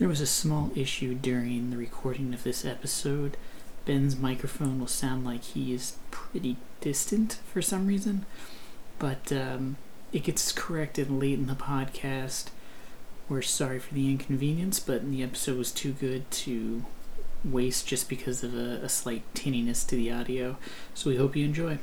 There was a small issue during the recording of this episode. Ben's microphone will sound like he is pretty distant for some reason, but um, it gets corrected late in the podcast. We're sorry for the inconvenience, but the episode was too good to waste just because of a, a slight tinniness to the audio. So we hope you enjoy.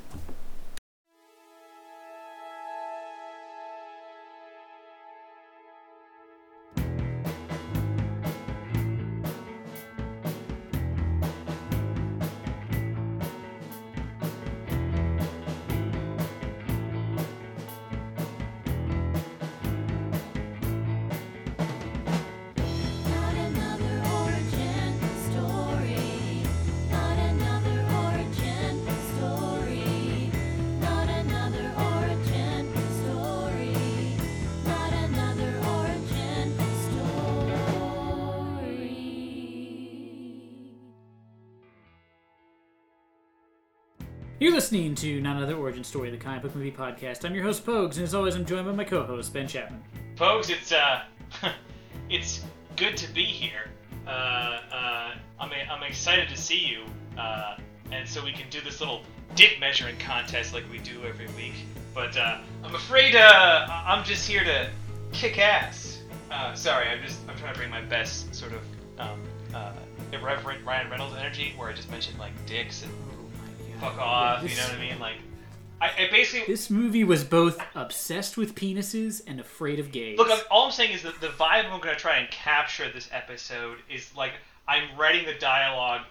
Listening to Not Another Origin Story, the comic book movie podcast. I'm your host, Pogues, and as always, I'm joined by my co-host, Ben Chapman. Folks, it's uh, it's good to be here. Uh, uh, I'm I'm excited to see you, uh, and so we can do this little dick measuring contest like we do every week. But uh, I'm afraid uh, I'm just here to kick ass. Uh, sorry, I'm just I'm trying to bring my best sort of um, uh, irreverent Ryan Reynolds energy, where I just mentioned like dicks and fuck off. You know what I mean? Like, I, I basically This movie was both obsessed with penises and afraid of gays. Look, I'm, all I'm saying is that the vibe I'm going to try and capture this episode is like I'm writing the dialogue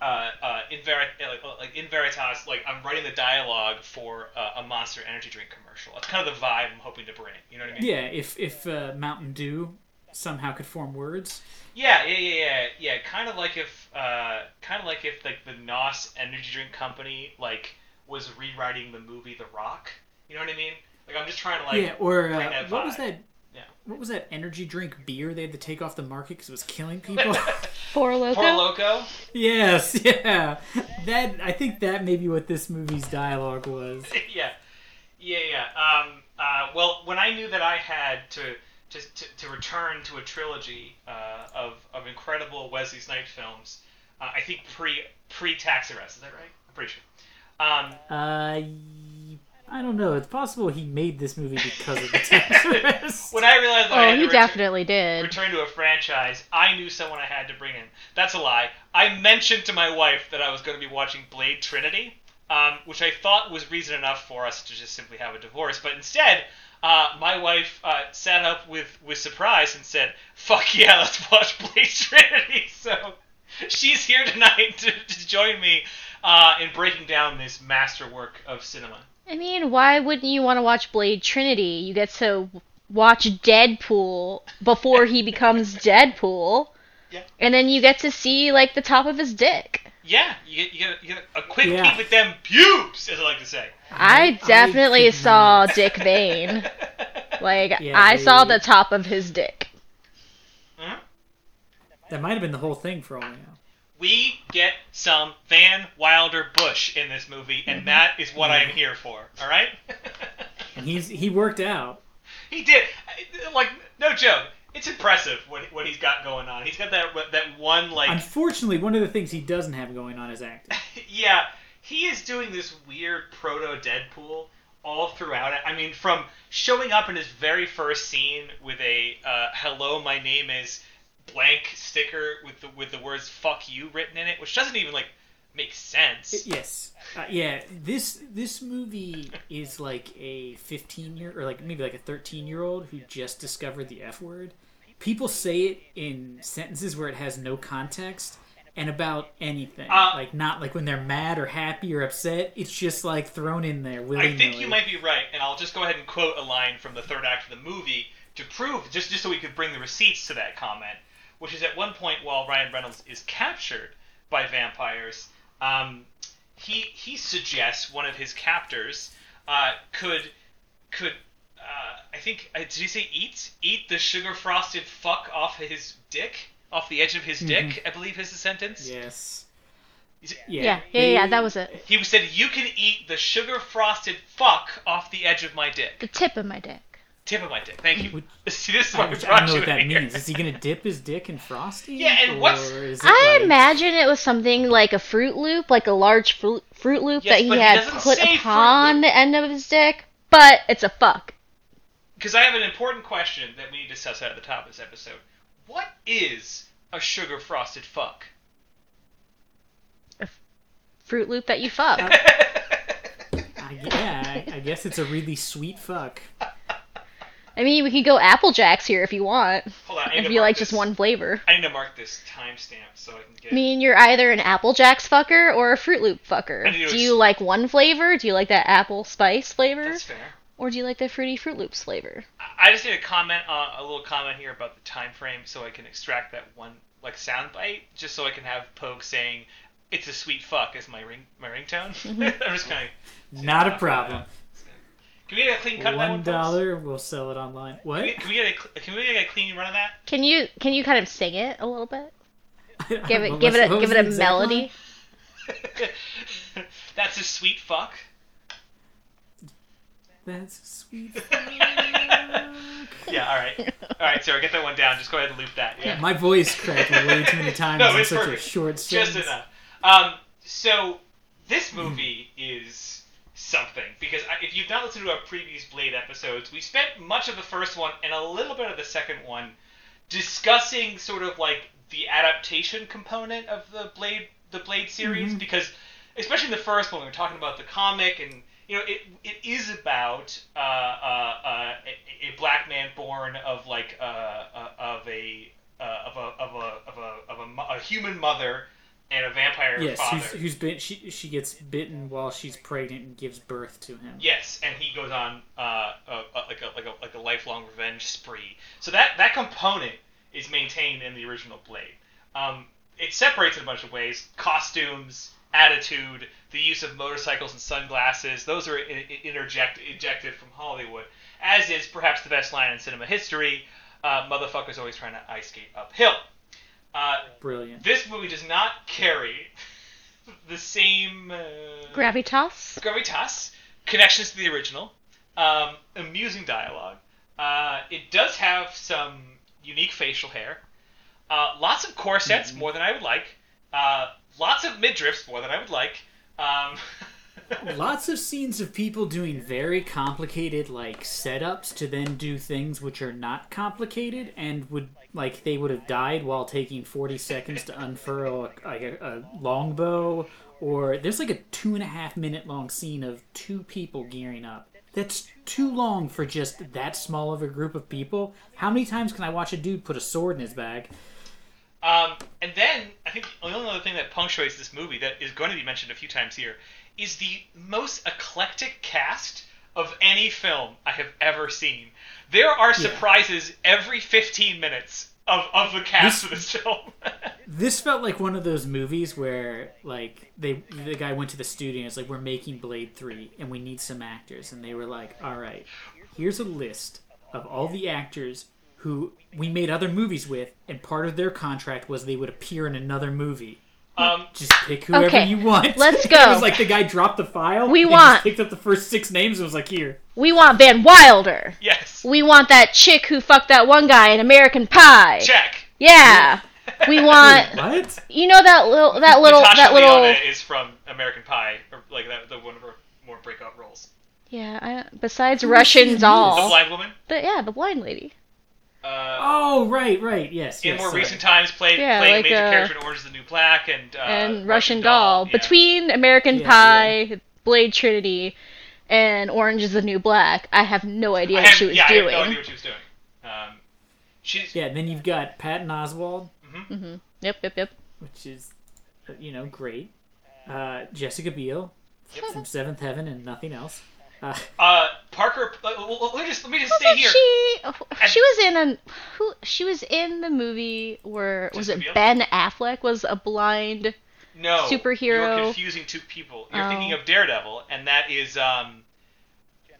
uh, uh, in veri- like, like in veritas, like I'm writing the dialogue for uh, a Monster Energy drink commercial. That's kind of the vibe I'm hoping to bring. You know what I mean? yeah, if if uh, Mountain Dew somehow could form words. Yeah, yeah, yeah, yeah, yeah. Kind of like if, uh, kind of like if like the NOS energy drink company like was rewriting the movie The Rock. You know what I mean? Like I'm just trying to like yeah, or bring uh, that what was that? Yeah. What was that energy drink beer they had to take off the market because it was killing people? Four Loco? Four Loco. yes, yeah. That I think that may be what this movie's dialogue was. yeah, yeah, yeah. Um, uh, well, when I knew that I had to to, to, to return to a trilogy uh, of of incredible Wesley Snipes films, uh, I think pre pre Tax Arrest. Is that right? I'm pretty sure. Um, Uh, y- I don't know. It's possible he made this movie because of the tax arrest. when I realized that I Oh, had he to return, definitely did. return to a franchise, I knew someone I had to bring in. That's a lie. I mentioned to my wife that I was going to be watching Blade Trinity, um, which I thought was reason enough for us to just simply have a divorce. But instead, uh, my wife uh, sat up with, with surprise and said, "Fuck yeah, let's watch Blade Trinity." So she's here tonight to, to join me uh, in breaking down this masterwork of cinema. I mean, why wouldn't you want to watch Blade Trinity? You get to watch Deadpool before he becomes Deadpool. Yeah. And then you get to see, like, the top of his dick. Yeah, you get, you get, you get a quick Yeah. peek at them pubes, as I like to say. I definitely could saw Dick Vane. Like, Yeah, I saw the top of his dick. Mhm. That might have been the whole thing for all we know. we get some Van Wilder Bush in this movie, and that is what I am here for. All right? And he's he worked out. he did. Like no joke. It's impressive what what he's got going on. He's got that that one like Unfortunately, one of the things he doesn't have going on is acting. yeah. He is doing this weird proto Deadpool all throughout it. I mean, from showing up in his very first scene with a uh, "Hello, my name is." blank sticker with the with the words "fuck you" written in it, which doesn't even like make sense. Yes, uh, yeah. This this movie is like a 15 year or like maybe like a 13 year old who just discovered the F word. People say it in sentences where it has no context and about anything. Uh, like not like when they're mad or happy or upset. It's just like thrown in there. I willy-nilly. think you might be right, and I'll just go ahead and quote a line from the third act of the movie to prove, just just so we could bring the receipts to that comment, which is at one point while Ryan Reynolds is captured by vampires, um, he he suggests one of his captors uh, could could uh, I think uh, did he say eat eat the sugar frosted fuck off his dick off the edge of his mm-hmm. dick? I believe is the sentence. Yes. Is it- Yeah. Yeah, yeah, yeah, that was it. He said, "You can eat the sugar frosted fuck off the edge of my dick." The tip of my dick. Tip of my dick. Thank you. Would- See, this is I, why we which I don't know you what that here. means. Is he gonna dip his dick in frosty? Yeah, and what's- Is it I like, imagine it was something like a Fruit Loop, like a large fruit, fruit Loop Yes, that he but he had put upon the end of his dick, but it's a fuck. Because I have an important question that we need to suss out at the top of this episode. What is a sugar frosted fuck? A fruit Loop that you fuck. Yeah, I, I guess it's a really sweet fuck. I mean, we could go Apple Jacks here if you want. Hold on, If you like this. just one flavor. I need to mark this timestamp so I can get. I mean, you're either an Apple Jacks fucker or a Fruit Loop fucker. need Do ex- you like one flavor? Do you like that apple spice flavor? That's fair. Or do you like the fruity Fruit Loops flavor? I just need a comment, uh, a little comment here about the time frame, so I can extract that one like sound bite, just so I can have Pogue saying, "It's a sweet fuck" as my ring my ringtone. Mm-hmm. I'm just kind of. Not a problem. Can we get a clean cut of that One one, dollar, we'll sell it online. Can What? we, can we get a can we get a clean run of that? Can you can you kind of sing it a little bit? Give it What give it a give it a the exact line? melody. That's a sweet fuck. That's a sweet. Yeah, all right, all right, Sarah, get that one down. Just go ahead and loop that. Yeah. My voice cracked way too many times No, in it's such perfect. a short story. Just enough. Um, so this movie is something because if you've not listened to our previous Blade episodes, we spent much of the first one and a little bit of the second one discussing sort of like the adaptation component of the Blade the Blade series Mhm. because especially in the first one we were talking about the comic and you know it, it is about uh, uh, uh, a, a black man born of like uh, uh, of a uh, of a of a of a of a, a human mother and a vampire Yes, father. who's, who's been she she gets bitten while she's pregnant and gives birth to him. Yes, and he goes on uh, a, like a like a like a lifelong revenge spree. So that that component is maintained in the original Blade. Um, it separates in a bunch of ways: costumes, attitude, the use of motorcycles and sunglasses. Those are I- I- interject ejected from Hollywood, as is perhaps the best line in cinema history: uh, "Motherfuckers always trying to ice skate uphill." Uh, Brilliant. this movie does not carry the same uh, Gravitas. gravitas, connections to the original, um, amusing dialogue. Uh, it does have some unique facial hair, uh, lots of corsets, more than I would like, uh, lots of midriffs, more than I would like. Um, Lots of scenes of people doing very complicated like setups to then do things which are not complicated and would like they would have died while taking 40 seconds to unfurl a, like a, a longbow. Or there's like a two and a half minute long scene of two people gearing up. That's too long for just that small of a group of people. How many times can i watch a dude put a sword in his bag Um, and then I think the only other thing that punctuates this movie that is going to be mentioned a few times here is the most eclectic cast of any film I have ever seen. There are surprises every 15 minutes of, of the cast This- of this film. This felt like one of those movies where like they the guy went to the studio and it's like we're making Blade 3 and we need some actors and they were like, "All right, here's a list of all the actors who we made other movies with and part of their contract was they would appear in another movie. um, Just pick whoever Okay, you want." let's go. it was like the guy dropped the file We and want- just picked up the first 6 names and was like, "Here." We want Van Wilder. yes. We want that chick who fucked that one guy in American Pie. Check. Yeah. We want What? you know that little that little Natasha that little Lyonne is from American Pie, or like that, the one of her more breakout roles. Yeah, I, besides Russian doll. The blind woman. But yeah, the blind lady. Uh, Oh, right, right. Yes, in yes. more sorry. recent times, played Yeah, played like, a major uh, character in Orange is the New Black and uh, and Russian doll. yeah. Between American Yeah, Pie, Blade Trinity, and Orange is the New Black, I have no idea I what she was yeah, I doing. have no idea what she was doing. Um, she's Yeah, then you've got Patton Oswalt Yep, yep, yep. which is uh, you know great. Uh, Jessica Biel from Seventh Heaven and nothing else. Uh, uh, Parker. Let, let me just let me just stay here. she? She was in a who? She was in the movie where was it Biel? Ben Affleck was a blind? no, superhero. You're confusing two people. You're Oh. thinking of Daredevil, and that is um,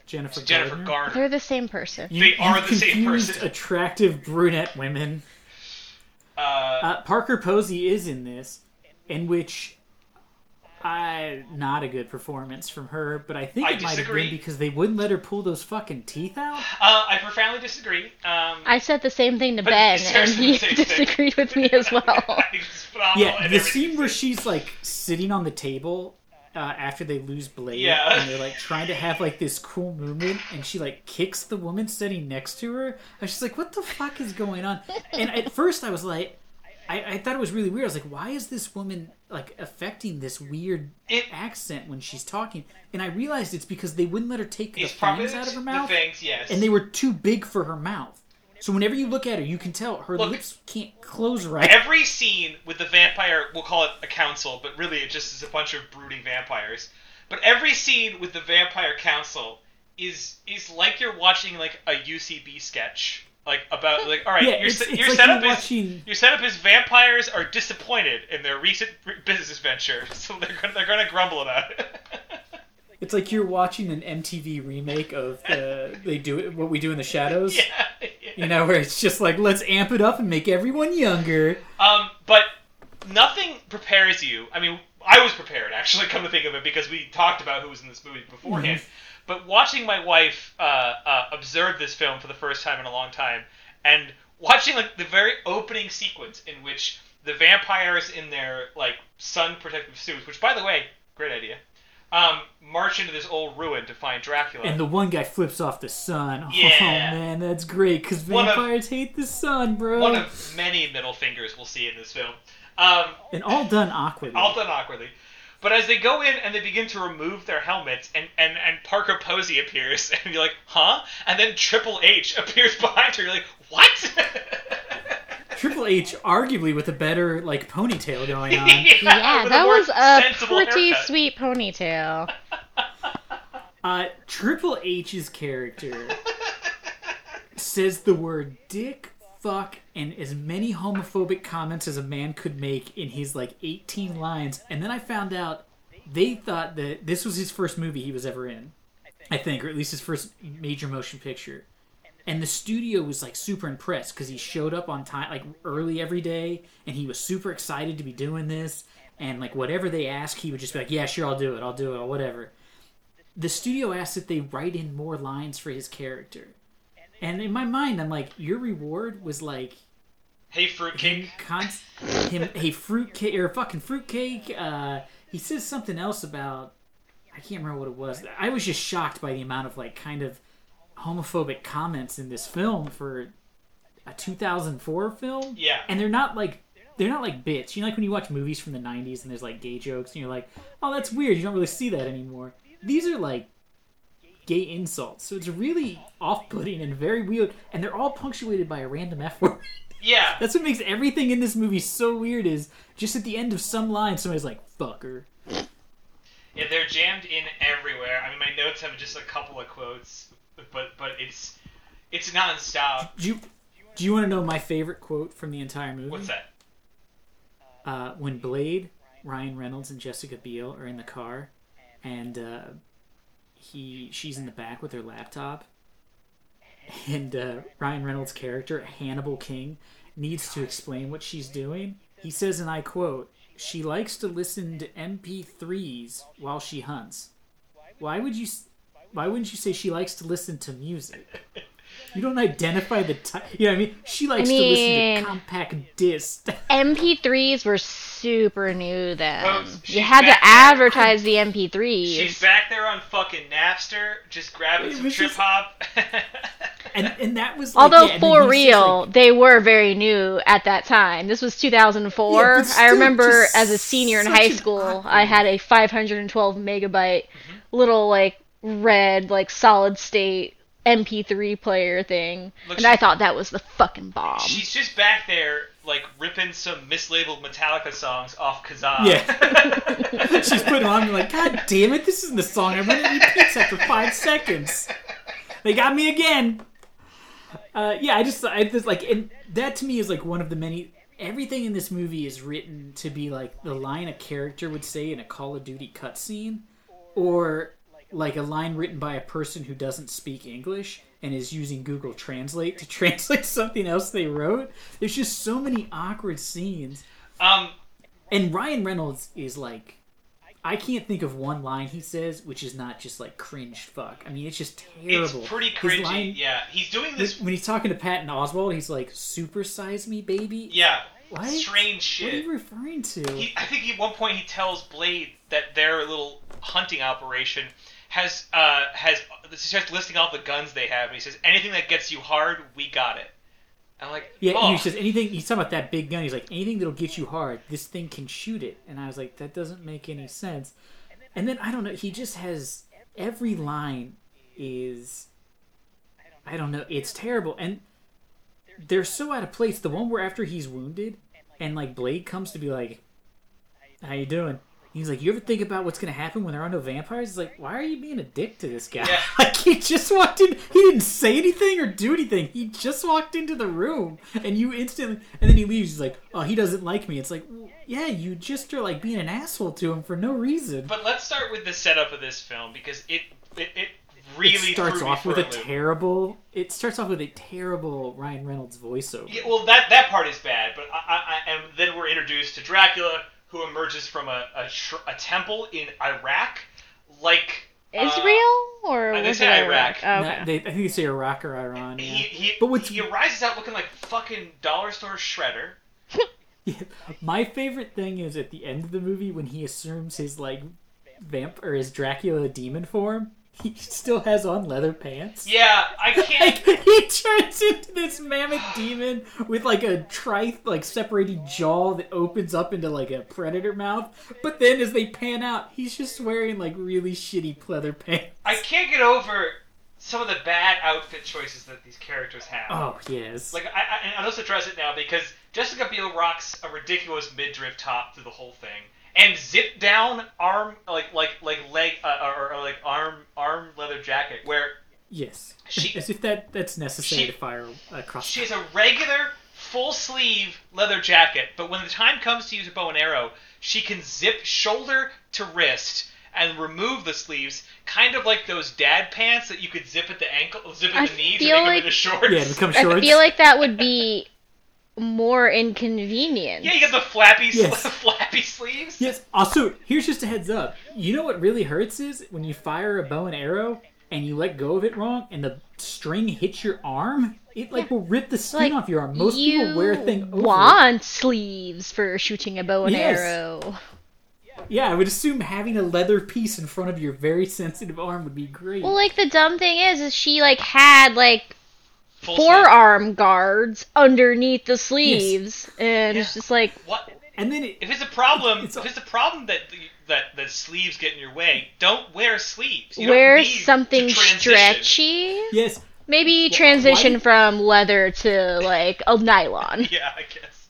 Jennifer Jennifer Gardner. Garner. They're the same person. You, They are the same person. attractive brunette women. Uh, Uh, Parker Posey is in this, in which I not a good performance from her, but I think I it might have been because they wouldn't let her pull those fucking teeth out. Uh, I profoundly disagree. Um, I said the same thing to Ben, and he the same thing. disagreed with me as well. Yeah, the scene where she's like sitting on the table uh, after they lose Blade, Yeah. and they're like trying to have like this cool movement, and she like kicks the woman sitting next to her. I was just like, "What the fuck is going on?" And at first, I was like, I, I thought it was really weird. I was like, "Why is this woman like affecting this weird It- accent when she's talking?" And I realized it's because they wouldn't let her take the fangs out of her the mouth, fangs, yes. and they were too big for her mouth. So whenever you look at her, you can tell her Look, lips can't close right. Every scene with the vampire, we'll call it a council, but really it just is a bunch of brooding vampires. But every scene with the vampire council is is like you're watching like a UCB sketch, like about like all right, Yeah, your, it's- it's your like setup is watching- your setup is vampires are disappointed in their recent business venture, so they're gonna, they're gonna grumble about it. It's like you're watching an MTV remake of the they do it what we do in the shadows. yeah, yeah. You know, where it's just like let's amp it up and make everyone younger. Um, but nothing prepares you. I mean, I was prepared actually. Come to think of it, because we talked about who was in this movie beforehand. But watching my wife uh, uh, observe this film for the first time in a long time, and watching like the very opening sequence in which the vampires in their like sun protective suits, which by the way, great idea, um, march into this old ruin to find Dracula. And the one guy flips off the sun. Oh Yeah. man, that's great because One of- vampires hate the sun, bro. one of many middle fingers we'll see in this film. Um, and all done awkwardly. all done awkwardly. But as they go in and they begin to remove their helmets, and, and, and Parker Posey appears, and you're like, huh? And then Triple H appears behind her. You're like, what? Triple H, arguably with a better like ponytail going on. Yeah, with that more was a pretty haircut. sweet ponytail. Uh, Triple H's character says the word dick, fuck, and as many homophobic comments as a man could make in his like 18 lines. And then I found out they thought that this was his first movie he was ever in. I think, or at least his first major motion picture. And the studio was like super impressed because he showed up on time, like early every day, and he was super excited to be doing this. And like whatever they asked, he would just be like, "Yeah, sure, I'll do it. I'll do it. Or whatever." the studio asked that they write in more lines for his character. And in my mind, I'm like, your reward was like hey, fruitcake. con- him a fruitcake or fucking fruitcake. Uh, he says something else about I can't remember what it was. I was just shocked by the amount of like kind of homophobic comments in this film for a 2004 film. Yeah. and they're not like they're not like bits. You know, like when you watch movies from the '90s and there's like gay jokes, and you're like, oh, that's weird. You don't really see that anymore. These are like gay insults, so it's really off-putting and very weird. And they're all punctuated by a random F word. Yeah. That's what makes everything in this movie so weird. Is just at the end of some line, somebody's like "fucker." Yeah, they're jammed in everywhere. I mean, my notes have just a couple of quotes, but but it's it's nonstop. Do you do you want to know my favorite quote from the entire movie? What's that? uh, when Blade, Ryan Reynolds, and Jessica Biel are in the car, and uh, he she's in the back with her laptop, and uh, Ryan Reynolds' character Hannibal King needs to explain what she's doing. He says, and I quote, "She likes to listen to MP3s while she hunts." Why would you? Why wouldn't you say she likes to listen to music? You don't identify the type. You know what I mean? She likes to mean- listen to compact disc. MP3s were super new then. Folks, you had to back there. advertise the MP3s. She's back there on fucking Napster, just grabbing It some trip just- hop. and and that was like, Although yeah, for real, like- they were very new at that time. This was 2004. Yeah, but I remember as a senior in high school, awkward- I had a 512 megabyte Mm-hmm. little like red like solid state MP3 player thing, Look, and she- I thought that was the fucking bomb. She's just back there, like ripping some mislabeled Metallica songs off Kazaa. yeah, she's putting on. I'm like, God damn it! This isn't the song I run it repeats after five seconds. They got me again. Uh, yeah, I just, I just like, and that to me is like one of the many. Everything in this movie is written to be like the line a character would say in a Call of Duty cutscene, or like a line written by a person who doesn't speak English and is using Google Translate to translate something else they wrote. There's just so many awkward scenes. Um, And Ryan Reynolds is like, I can't think of one line he says which is not just like cringe fuck. I mean, it's just terrible. It's pretty cringy. line- yeah, he's doing this. when he's talking to Patton Oswalt, he's like, "Supersize me, baby." Yeah, What? strange shit. What are you referring to? He, I think at one point he tells Blade that their little hunting operation has uh has he starts listing all the guns they have, and he says anything that gets you hard, we got it. I'm like, Yeah, oh, he says anything. He's talking about that big gun. He's like anything that'll get you hard. This thing can shoot it, and I was like, that doesn't make any sense. And then I don't know. He just has every line is, I don't know. It's terrible, and they're so out of place. The one where after he's wounded, and like Blade comes to be like, "How you doing?" He's like, "You ever think about what's gonna happen when there are no vampires?" He's like, "Why are you being a dick to this guy?" Yeah. like he just walked in. He didn't say anything or do anything. He just walked into the room, and you instantly. And then he leaves. He's like, "Oh, he doesn't like me." It's like, well, yeah, you just are like being an asshole to him for no reason. But let's start with the setup of this film because it it, it really it starts off with a loop. terrible. It starts off with a terrible Ryan Reynolds voiceover. Yeah, well, that that part is bad, but I, I, I, and then we're introduced to Dracula, who emerges from a a, sh- a temple in Iraq, like uh, Israel or I was say it Iraq. Oh, No, they, I think they say Iraq or Iran. Yeah. He, he, But what's- he arises out looking like fucking dollar store shredder. Yeah. My favorite thing is at the end of the movie when he assumes his like vamp or his Dracula demon form. He still has on leather pants. Yeah, I can't. Like he turns into this mammoth demon with like a tri like separated jaw that opens up into like a predator mouth. But then as they pan out, he's just wearing like really shitty pleather pants. I can't get over some of the bad outfit choices that these characters have. Oh yes. Like I, I, and I'll just address it now because Jessica Biel rocks a ridiculous midriff top through the whole thing, and zip down arm like like like leg uh, or, or like arm arm leather jacket where yes. She- As if that that's necessary she- to fire a cross. she has a regular full sleeve leather jacket, but when the time comes to use a bow and arrow, she can zip shoulder to wrist and remove the sleeves, kind of like those dad pants that you could zip at the ankle, zip at I the knee to feel make them like- into shorts. yeah, to become I feel like that would be more inconvenient. Yeah, you get the flappy, sl- Yes. flappy sleeves. Yes. Uh, also, here's just a heads up. You know what really hurts is when you fire a bow and arrow and you let go of it wrong and the string hits your arm. It like will rip the skin Like, off your arm. Most you people wear thing over. it. want sleeves for shooting a bow and Yes. arrow. Yeah, I would assume having a leather piece in front of your very sensitive arm would be great. Well, like the dumb thing is, is she like had like Full sleeve. forearm guards underneath the sleeves, and it's just like What? and then it, If it's a problem, It's- if it's a problem that that that sleeves get in your way, don't wear sleeves. You don't wear need something transition. stretchy. yes, Maybe why transition did- from leather to like a nylon. Yeah, I guess.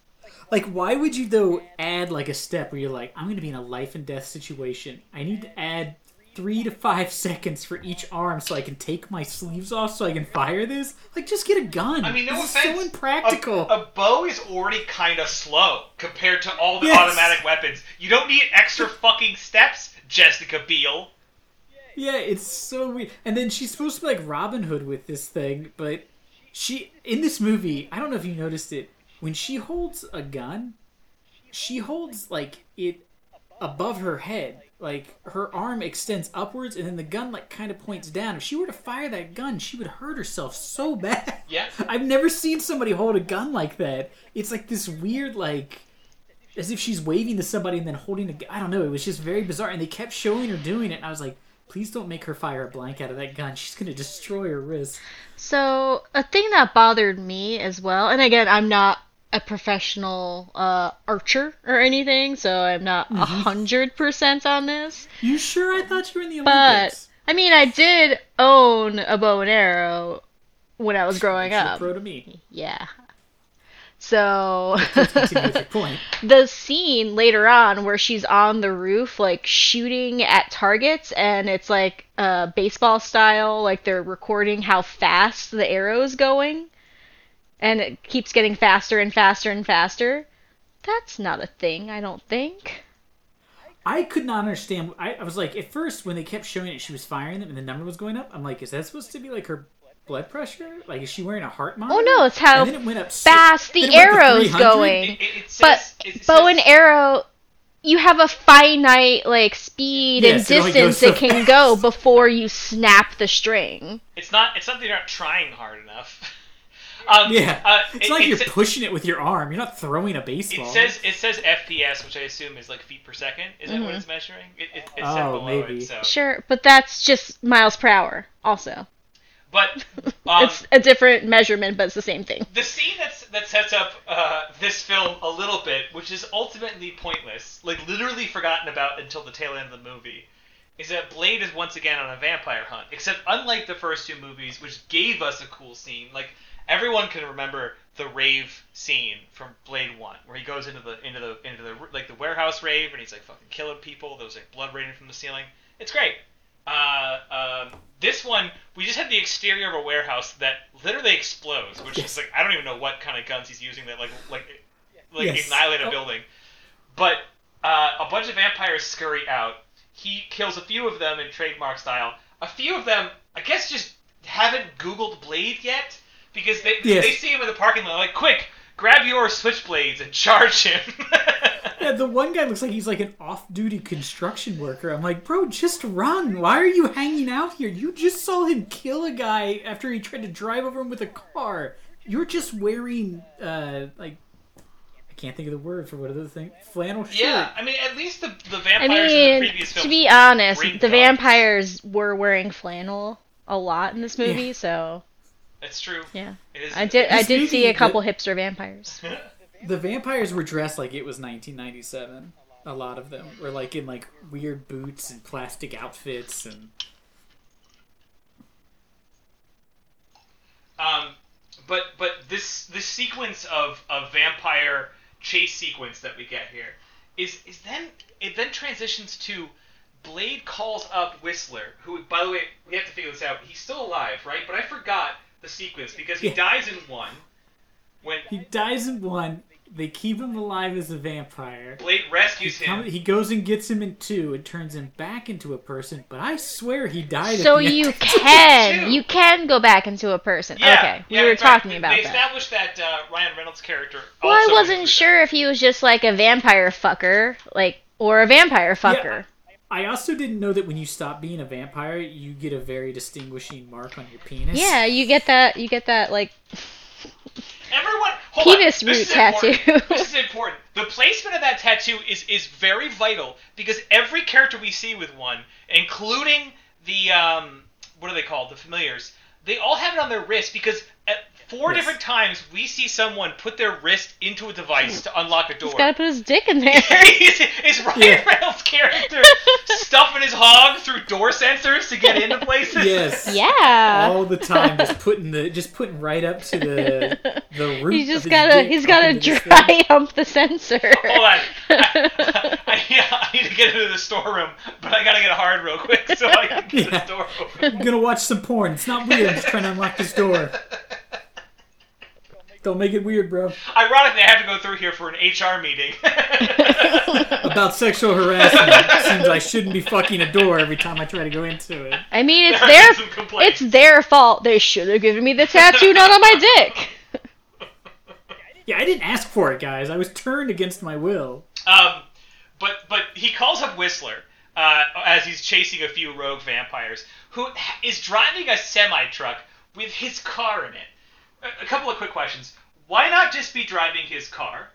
like why would you though add like a step where you're like, I'm gonna be in a life and death situation. I need to add three to five seconds for each arm so I can take my sleeves off so I can fire this. Like, just get a gun. I mean, no this offense. is so impractical. A, a bow is already kind of slow compared to all the Yes. automatic weapons. You don't need extra fucking steps, Jessica Biel. Yeah, it's so weird. And then she's supposed to be like Robin Hood with this thing, but she in this movie, I don't know if you noticed it, when she holds a gun, she holds like it above her head. Like her arm extends upwards and then the gun like kind of points down. If she were to fire that gun, she would hurt herself so bad. Yeah. I've never seen somebody hold a gun like that. It's like this weird like as if she's waving to somebody and then holding a gun. I don't know. It was just very bizarre, and they kept showing her doing it. And I was like, please don't make her fire a blank out of that gun. She's gonna destroy her wrist. So a thing that bothered me as well, and again, I'm not a professional uh, archer or anything, so I'm not a hundred percent on this. You sure? I thought you were in the Olympics. But I mean, I did own a bow and arrow when I was growing up. pro to me. Yeah. So Continue with your point. the scene later on where she's on the roof like shooting at targets and it's like uh baseball style like they're recording how fast the arrow is going and it keeps getting faster and faster and faster that's not a thing i don't think I could not understand. I, I was like, at first, when they kept showing it, she was firing them and the number was going up. I'm like, is that supposed to be like her blood pressure? Like, is she wearing a heart monitor? oh no it's how And then it went up fast then the it went to arrow's going It, it, it but says, bow and arrow you have a finite like speed Yes, and only goes distance so it can go before you snap the string. It's not. It's not that you're not trying hard enough. Um, Yeah, uh, it's it- like it you're sa- pushing it with your arm. You're not throwing a baseball. It says it says FPS, which I assume is like feet per second. Is that what it's measuring? It, it, it Oh, below maybe. it. So, Sure, but that's just miles per hour. Also, but um, it's a different measurement, but it's the same thing. the scene that's that sets up uh, this film a little bit, which is ultimately pointless, like literally forgotten about until the tail end of the movie, is that Blade is once again on a vampire hunt. Except unlike the first two movies, which gave us a cool scene, like everyone can remember the rave scene from Blade One, where he goes into the into the into the like the warehouse rave and he's like fucking killing people. There was like blood raining from the ceiling. It's great. Uh, um, this one, we just had the exterior of a warehouse that literally explodes, which Yes. is like I don't even know what kind of guns he's using that like like like Yes. annihilate a Oh. building. But uh, a bunch of vampires scurry out. He kills a few of them in trademark style. A few of them, I guess, just haven't Googled Blade yet because they Yes. they see him in the parking lot. Like, quick, grab your switchblades and charge him. Yeah, the one guy looks like he's like an off-duty construction worker. I'm like, bro, just run. Why are you hanging out here? You just saw him kill a guy after he tried to drive over him with a car. You're just wearing, uh, like, I can't think of the word for what other thing. Flannel shirt. yeah, I mean, at least the the I vampires in the mean, previous to be honest, the guns. vampires were wearing flannel a lot in this movie, Yeah. so That's true. yeah. It is. I did. I did see a the- couple hipster vampires. The vampires were dressed like it was 1997. A lot of them were like in like weird boots and plastic outfits and Um, but but this this sequence of of vampire chase sequence that we get here is is then it then transitions to Blade calls up Whistler, who by the way we have to figure this out. He's still alive, right? But I forgot the sequence because he Yeah. dies in one when he dies in one. They keep him alive as a vampire. Blade rescues He, him. he goes and gets him in two and turns him back into a person, but I swear he died. So at the you Two. can you can go back into a person. yeah, okay, we were in fact, talking they- about They that. established that uh, Ryan Reynolds' character. Well, I wasn't through that. sure if he was just like a vampire fucker, like or a vampire fucker. I also didn't know that when you stop being a vampire, you get a very distinguishing mark on your penis. Yeah, you get that. You get that like Everyone, Penis on. This root is important. tattoo. this is important. The placement of that tattoo is is very vital because every character we see with one, including the um, what are they called, the familiars, they all have it on their wrist because at four Yes. different times we see someone put their wrist into a device hmm. to unlock a door. he's got to put his dick in there. is, is Ryan Yeah. Reynolds' character stuffing his hog through door sensors to get into places? Yes. yeah. All the time, just putting the just putting right up to the the root. He's just gotta he's gotta into dry hump the sensor. Hold on. I, I, yeah, I need to get into the storeroom, but I gotta get hard real quick so I can get Yeah. the door open. I'm gonna watch some porn. It's not weird. I'm just trying to unlock this door. Don't make it weird, bro. Ironically, I have to go through here for an HR meeting. About sexual harassment. Seems I shouldn't be fucking a door every time I try to go into it. I mean, it's There their are some complaints. it's their fault. They should have given me the tattoo, not on my dick. Yeah, I didn't ask for it, guys. I was turned against my will. Um, but but he calls up Whistler uh, as he's chasing a few rogue vampires, who is driving a semi truck with his car in it. A, a couple of quick questions: Why not just be driving his car?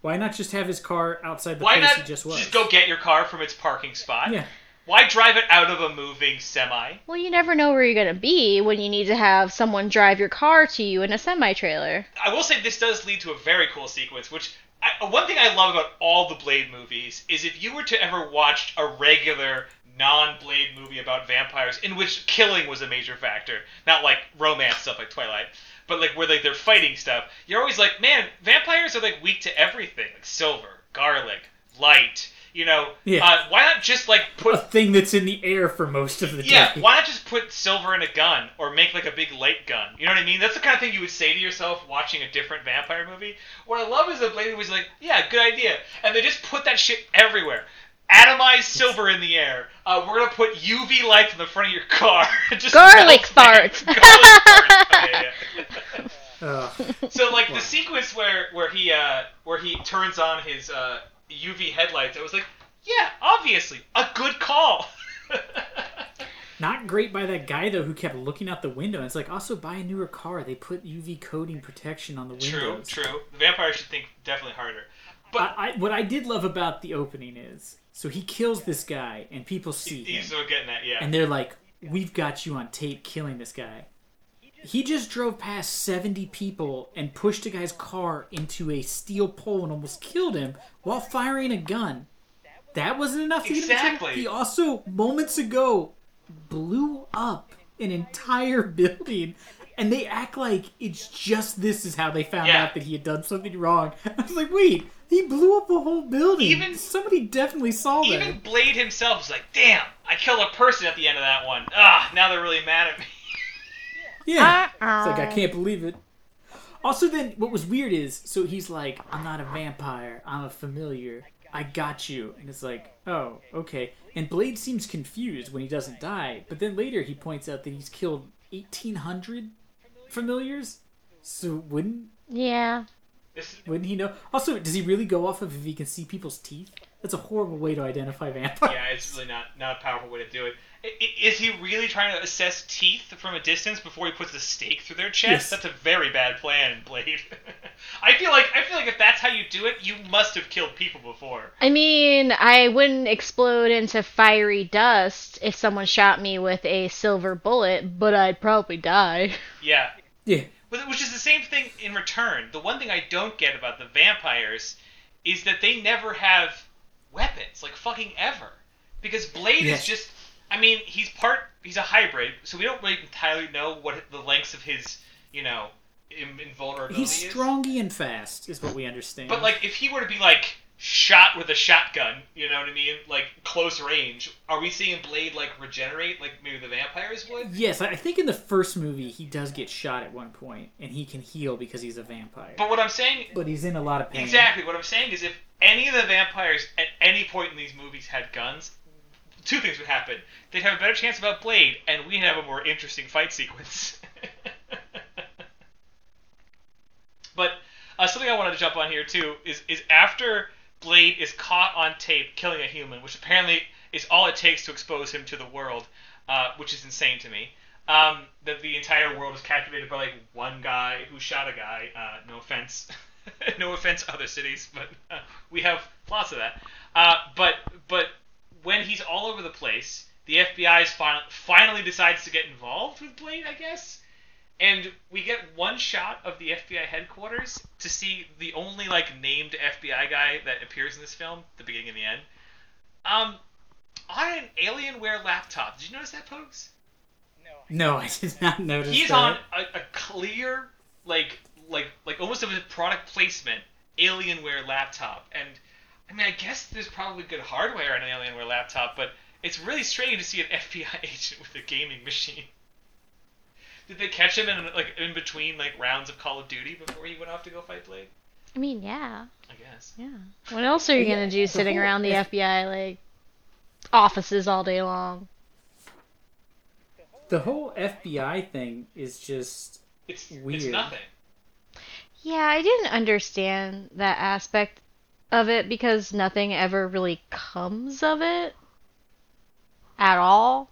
Why not just have his car outside the Why place not he just was? Just go get your car from its parking spot? Yeah. Why drive it out of a moving semi? Well, you never know where you're gonna be when you need to have someone drive your car to you in a semi trailer. I will say this does lead to a very cool sequence, which I, one thing I love about all the Blade movies is if you were to ever watch a regular non-Blade movie about vampires in which killing was a major factor, not like romance stuff like Twilight, but like where like they're fighting stuff, you're always like, man, vampires are like weak to everything, like silver, garlic, light. You know, Yeah. uh, why not just like put A thing that's in the air for most of the yeah, day. why not just put silver in a gun or make like a big light gun? You know what I mean? That's the kind of thing you would say to yourself watching a different vampire movie. What I love is that Blade was like, yeah, good idea, and they just put that shit everywhere. Atomized silver in the air. Uh, we're gonna put UV lights in the front of your car. Just Garlic melts farts. Garlic farts. Oh, yeah, yeah. So like the sequence where where he uh where he turns on his uh UV headlights, I was like, yeah, obviously, a good call. Not great by that guy though, who kept looking out the window. And it's like, also buy a newer car. They put UV coating protection on the window. true, true. The vampire should think definitely harder. But I, I, what I did love about the opening is, so he kills this guy, and people see him, he's still getting that, yeah. and they're like, "We've got you on tape killing this guy." He just drove past seventy people and pushed a guy's car into a steel pole and almost killed him while firing a gun. That wasn't enough to get him. Exactly. He also moments ago blew up an entire building. And they act like it's just this is how they found Yeah. out that he had done something wrong. I was like, wait, he blew up a whole building. Even- somebody definitely saw that. Even Blade himself was like, damn, I killed a person at the end of that one. Ah, now they're really mad at me. Yeah. It's Uh-uh. like I can't believe it. Also, then what was weird is so he's like, I'm not a vampire. I'm a familiar. I got you. And it's like, oh, okay. And Blade seems confused when he doesn't die, but then later he points out that he's killed 1,800 familiars. So wouldn't Yeah. This, wouldn't he know? Also, does he really go off of if he can see people's teeth? That's a horrible way to identify vampires. yeah, it's really not not a powerful way to do it. I- i- Is he really trying to assess teeth from a distance before he puts a stake through their chest? Yes. That's a very bad plan, Blade. I feel like I feel like if that's how you do it, you must have killed people before. I mean, I wouldn't explode into fiery dust if someone shot me with a silver bullet, but I'd probably die. Yeah, Yeah. But- Which is the same thing in return. The one thing I don't get about the vampires is that they never have weapons, like fucking ever. Because Blade Yes. is just. I mean, he's part. He's a hybrid, so we don't really entirely know what the lengths of his, you know, in- invulnerability He's is. strongy and fast, is what we understand. But like, if he were to be like shot with a shotgun, you know what I mean, like close range, are we seeing Blade like regenerate like maybe the vampires would? Yes, I think in the first movie he does get shot at one point, and he can heal because he's a vampire. But what I'm saying But he's in a lot of pain. Exactly. What I'm saying is, if any of the vampires at any point in these movies had guns, two things would happen. They'd have a better chance about Blade, and we'd have a more interesting fight sequence. but uh, something I wanted to jump on here too is is after Blade is caught on tape killing a human, which apparently is all it takes to expose him to the world, uh, which is insane to me. Um, that the entire world is captivated by like one guy who shot a guy. Uh, no offense, no offense, other cities, but uh, we have lots of that. Uh, but but when he's all over the place, the FBI finally decides to get involved with Blade, I guess. And we get one shot of the FBI headquarters to see the only like named FBI guy that appears in this film, the beginning and the end. Um, on an Alienware laptop. Did you notice that, Pokes? No, I did not notice He's that. on a, a clear, like, like, like almost of a product placement Alienware laptop, and I mean, I guess there's probably good hardware on an Alienware laptop, but it's really strange to see an FBI agent with a gaming machine. Did they catch him in like in between like rounds of Call of Duty before he went off to go fight Blade? I mean, yeah. I guess. Yeah. What else are you gonna do sitting around the FBI like offices all day long? The whole FBI thing is just It's weird. it's nothing. Yeah, I didn't understand that aspect of it because nothing ever really comes of it at all.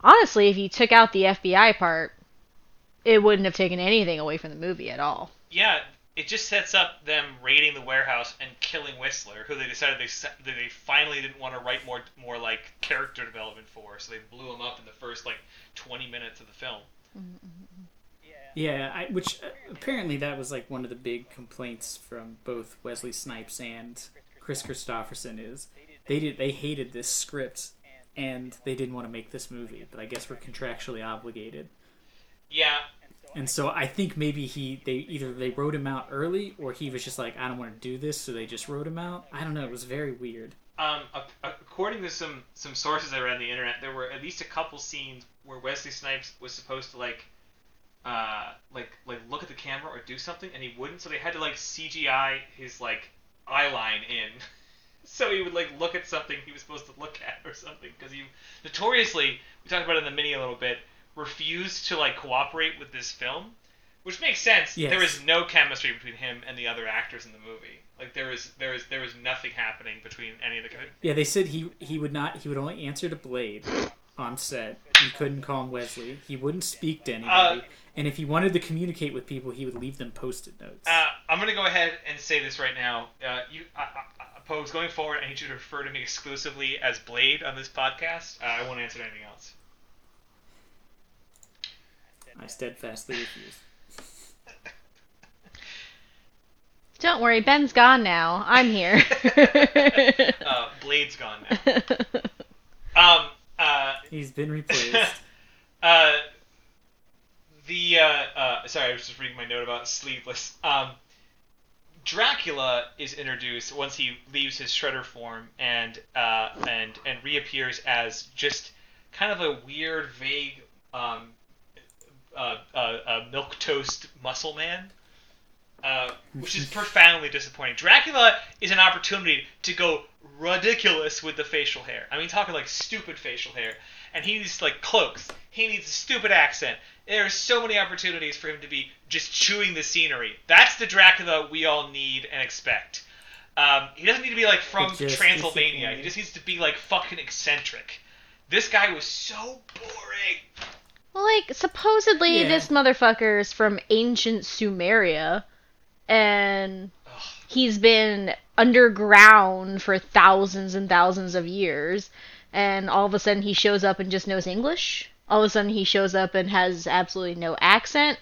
Honestly, if you took out the FBI part, it wouldn't have taken anything away from the movie at all. Yeah, it just sets up them raiding the warehouse and killing Whistler, who they decided they that they finally didn't want to write more more like character development for, so they blew him up in the first like 20 minutes of the film. yeah. I, which uh, apparently that was like one of the big complaints from both Wesley Snipes and Kris Kristofferson is they did they hated this script and they didn't want to make this movie, but I guess we're contractually obligated. Yeah, And so I think maybe he they either they wrote him out early or he was just like I don't want to do this, so they just wrote him out. I don't know. It was very weird. um, according to some some sources I read on the internet, there were at least a couple scenes where Wesley Snipes was supposed to like. Uh, like like look at the camera or do something, and he wouldn't. So they had to like CGI his like eye line in, so he would like look at something he was supposed to look at or something. Because he notoriously, we talked about it in the mini a little bit, refused to like cooperate with this film, which makes sense. Yes. There is no chemistry between him and the other actors in the movie. Like there is there is there is nothing happening between any of the. Yeah, they said he he would not. He would only answer to Blade on set. He couldn't call him Wesley. He wouldn't speak to anybody. Uh, and if he wanted to communicate with people, he would leave them post-it notes. Uh, I'm gonna go ahead and say this right now. Uh, you, I, I, I- Pose, going forward, I need you to refer to me exclusively as Blade on this podcast. Uh, I won't answer to anything else. I steadfastly refuse. Don't worry, Ben's gone now. I'm here. Uh, Blade's gone now. Um, uh, He's been replaced. uh, the uh, uh, sorry, I was just reading my note about sleeveless. Um, Dracula is introduced once he leaves his shredder form and uh, and and reappears as just kind of a weird, vague, um, uh, uh, uh, milk toast muscle man. Uh, which is profoundly disappointing. Dracula is an opportunity to go ridiculous with the facial hair. I mean, talking like stupid facial hair, and he needs like cloaks. He needs a stupid accent. There are so many opportunities for him to be just chewing the scenery. That's the Dracula we all need and expect. Um, he doesn't need to be like from just Transylvania. He just needs to be like fucking eccentric. This guy was so boring. Well, like supposedly Yeah. this is from ancient Sumeria, and he's been underground for thousands and thousands of years, and all of a sudden he shows up and just knows English. All of a sudden he shows up and has absolutely no accent.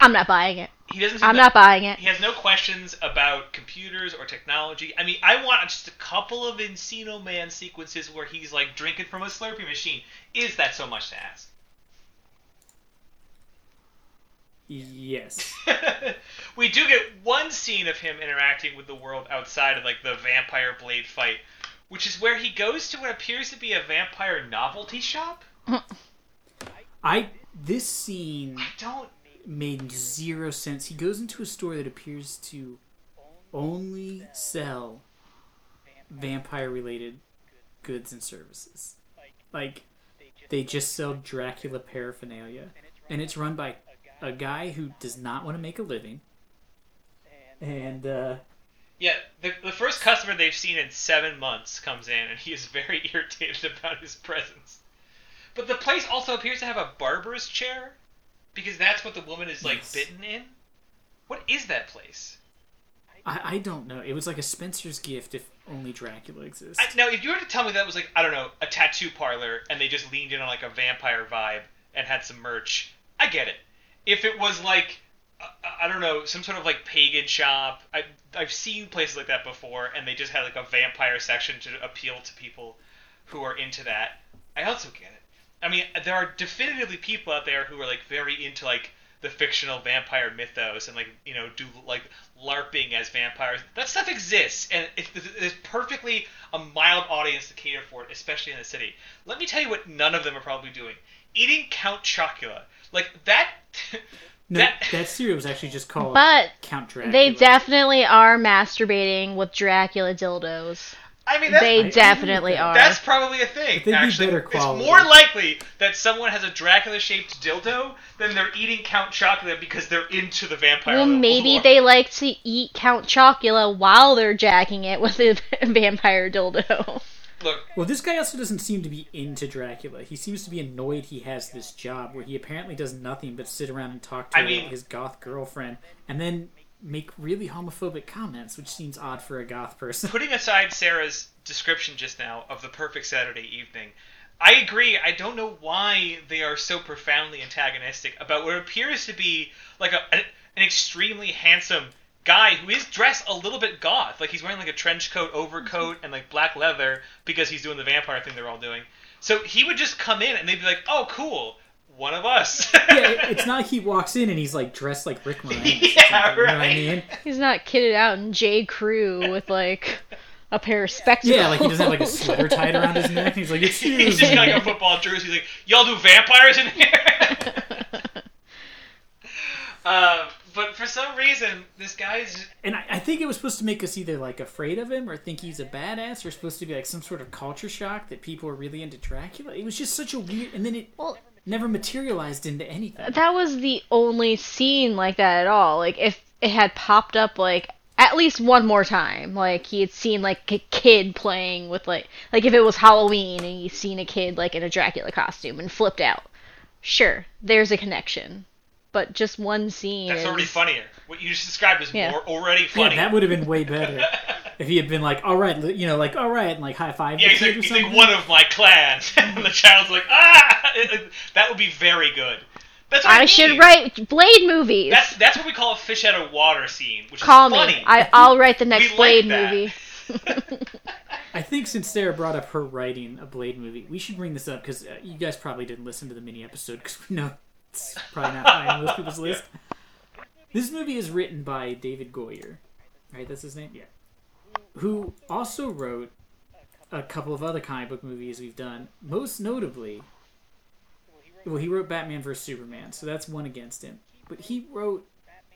I'm not buying it. He doesn't. I'm not buying it. He has no questions about computers or technology. I mean, I want just a couple of Encino Man sequences where he's like drinking from a Slurpee machine. Is that so much to ask? Yes. we do get one scene of him interacting with the world outside of like the vampire blade fight, which is where he goes to what appears to be a vampire novelty shop. I this scene I don't. made zero sense. He goes into a store that appears to only sell vampire related goods and services. Like they just sell Dracula paraphernalia and it's run by a guy who does not want to make a living. And uh Yeah, the, the first customer they've seen in seven months comes in, and he is very irritated about his presence. But the place also appears to have a barber's chair, because that's what the woman is like Yes. bitten in. What is that place? I, I don't know. It was like a Spencer's gift if only Dracula exists. I, now, if you were to tell me that was like I don't know a tattoo parlor, and they just leaned in on like a vampire vibe and had some merch, I get it. If it was like I don't know some sort of like pagan shop, I I've seen places like that before, and they just had like a vampire section to appeal to people who are into that. I also get it. I mean, there are definitively people out there who are like very into like the fictional vampire mythos and like you know do like larping as vampires. That stuff exists, and it, there's perfectly a mild audience to cater for it, especially in the city. Let me tell you what none of them are probably doing: eating Count Chocula. Like that. No, that, that cereal was actually just called But Count Dracula. they definitely are masturbating with Dracula dildos. I mean, that's, They agree with definitely that. are. That's probably a thing. But they'd be actually, better it's quality. more likely that someone has a Dracula-shaped dildo than they're eating Count Chocula because they're into the vampire. well, lore. maybe they like to eat Count Chocula while they're jacking it with a vampire dildo. Look. Well, this guy also doesn't seem to be into Dracula. He seems to be annoyed he has this job where he apparently does nothing but sit around and talk to I mean- his goth girlfriend and then make really homophobic comments, which seems odd for a goth person. Putting aside Sarah's description just now of the perfect Saturday evening, I agree. I don't know why they are so profoundly antagonistic about what appears to be like a, an, an extremely handsome guy who is dressed a little bit goth. Like he's wearing like a trench coat, overcoat, and like black leather because he's doing the vampire thing they're all doing. So he would just come in and they'd be like, "Oh, cool, one of us." yeah, it's not like he walks in and he's like dressed like Rick Moranis. or Yeah, something, You know what I right. mean? He's not kitted out in J. Crew with like a pair of spectacles. Yeah, like he doesn't have like a sweater tied around his neck. He's like, He's just got like a football jersey. He's like, "Y'all do vampires in here?" uh, but for some reason, this guy's And I, I think it was supposed to make us either like afraid of him or think he's a badass, or supposed to be like some sort of culture shock that people are really into Dracula. It was just such a weird, and then it Well- never materialized into anything. that was the only scene like that at all. Like if it had popped up like at least one more time. Like he had seen like a kid playing with like like if it was Halloween and he's seen a kid like in a Dracula costume and flipped out. Sure, there's a connection. But just one scene That's is already funnier. What you just described is Yeah. more already Yeah, that would have been way better if he had been like, "All right," you know, like, "All right," and like high five Yeah, the he's like, or he's like one of my clan, and the child's like, ah, that would be very good. That's what I, I should write Blade movies. That's that's what we call a fish out of water scene, which Call is me. I, I'll write the next like Blade that. movie. I think since Sarah brought up her writing a Blade movie, we should bring this up because uh, you guys probably didn't listen to the mini episode because we know it's probably not high on most people's list. This movie is written by David Goyer, right? That's his name, yeah. Who also wrote a couple of other comic book movies we've done. Most notably, well, he wrote Batman vs Superman, so that's one against him. But he wrote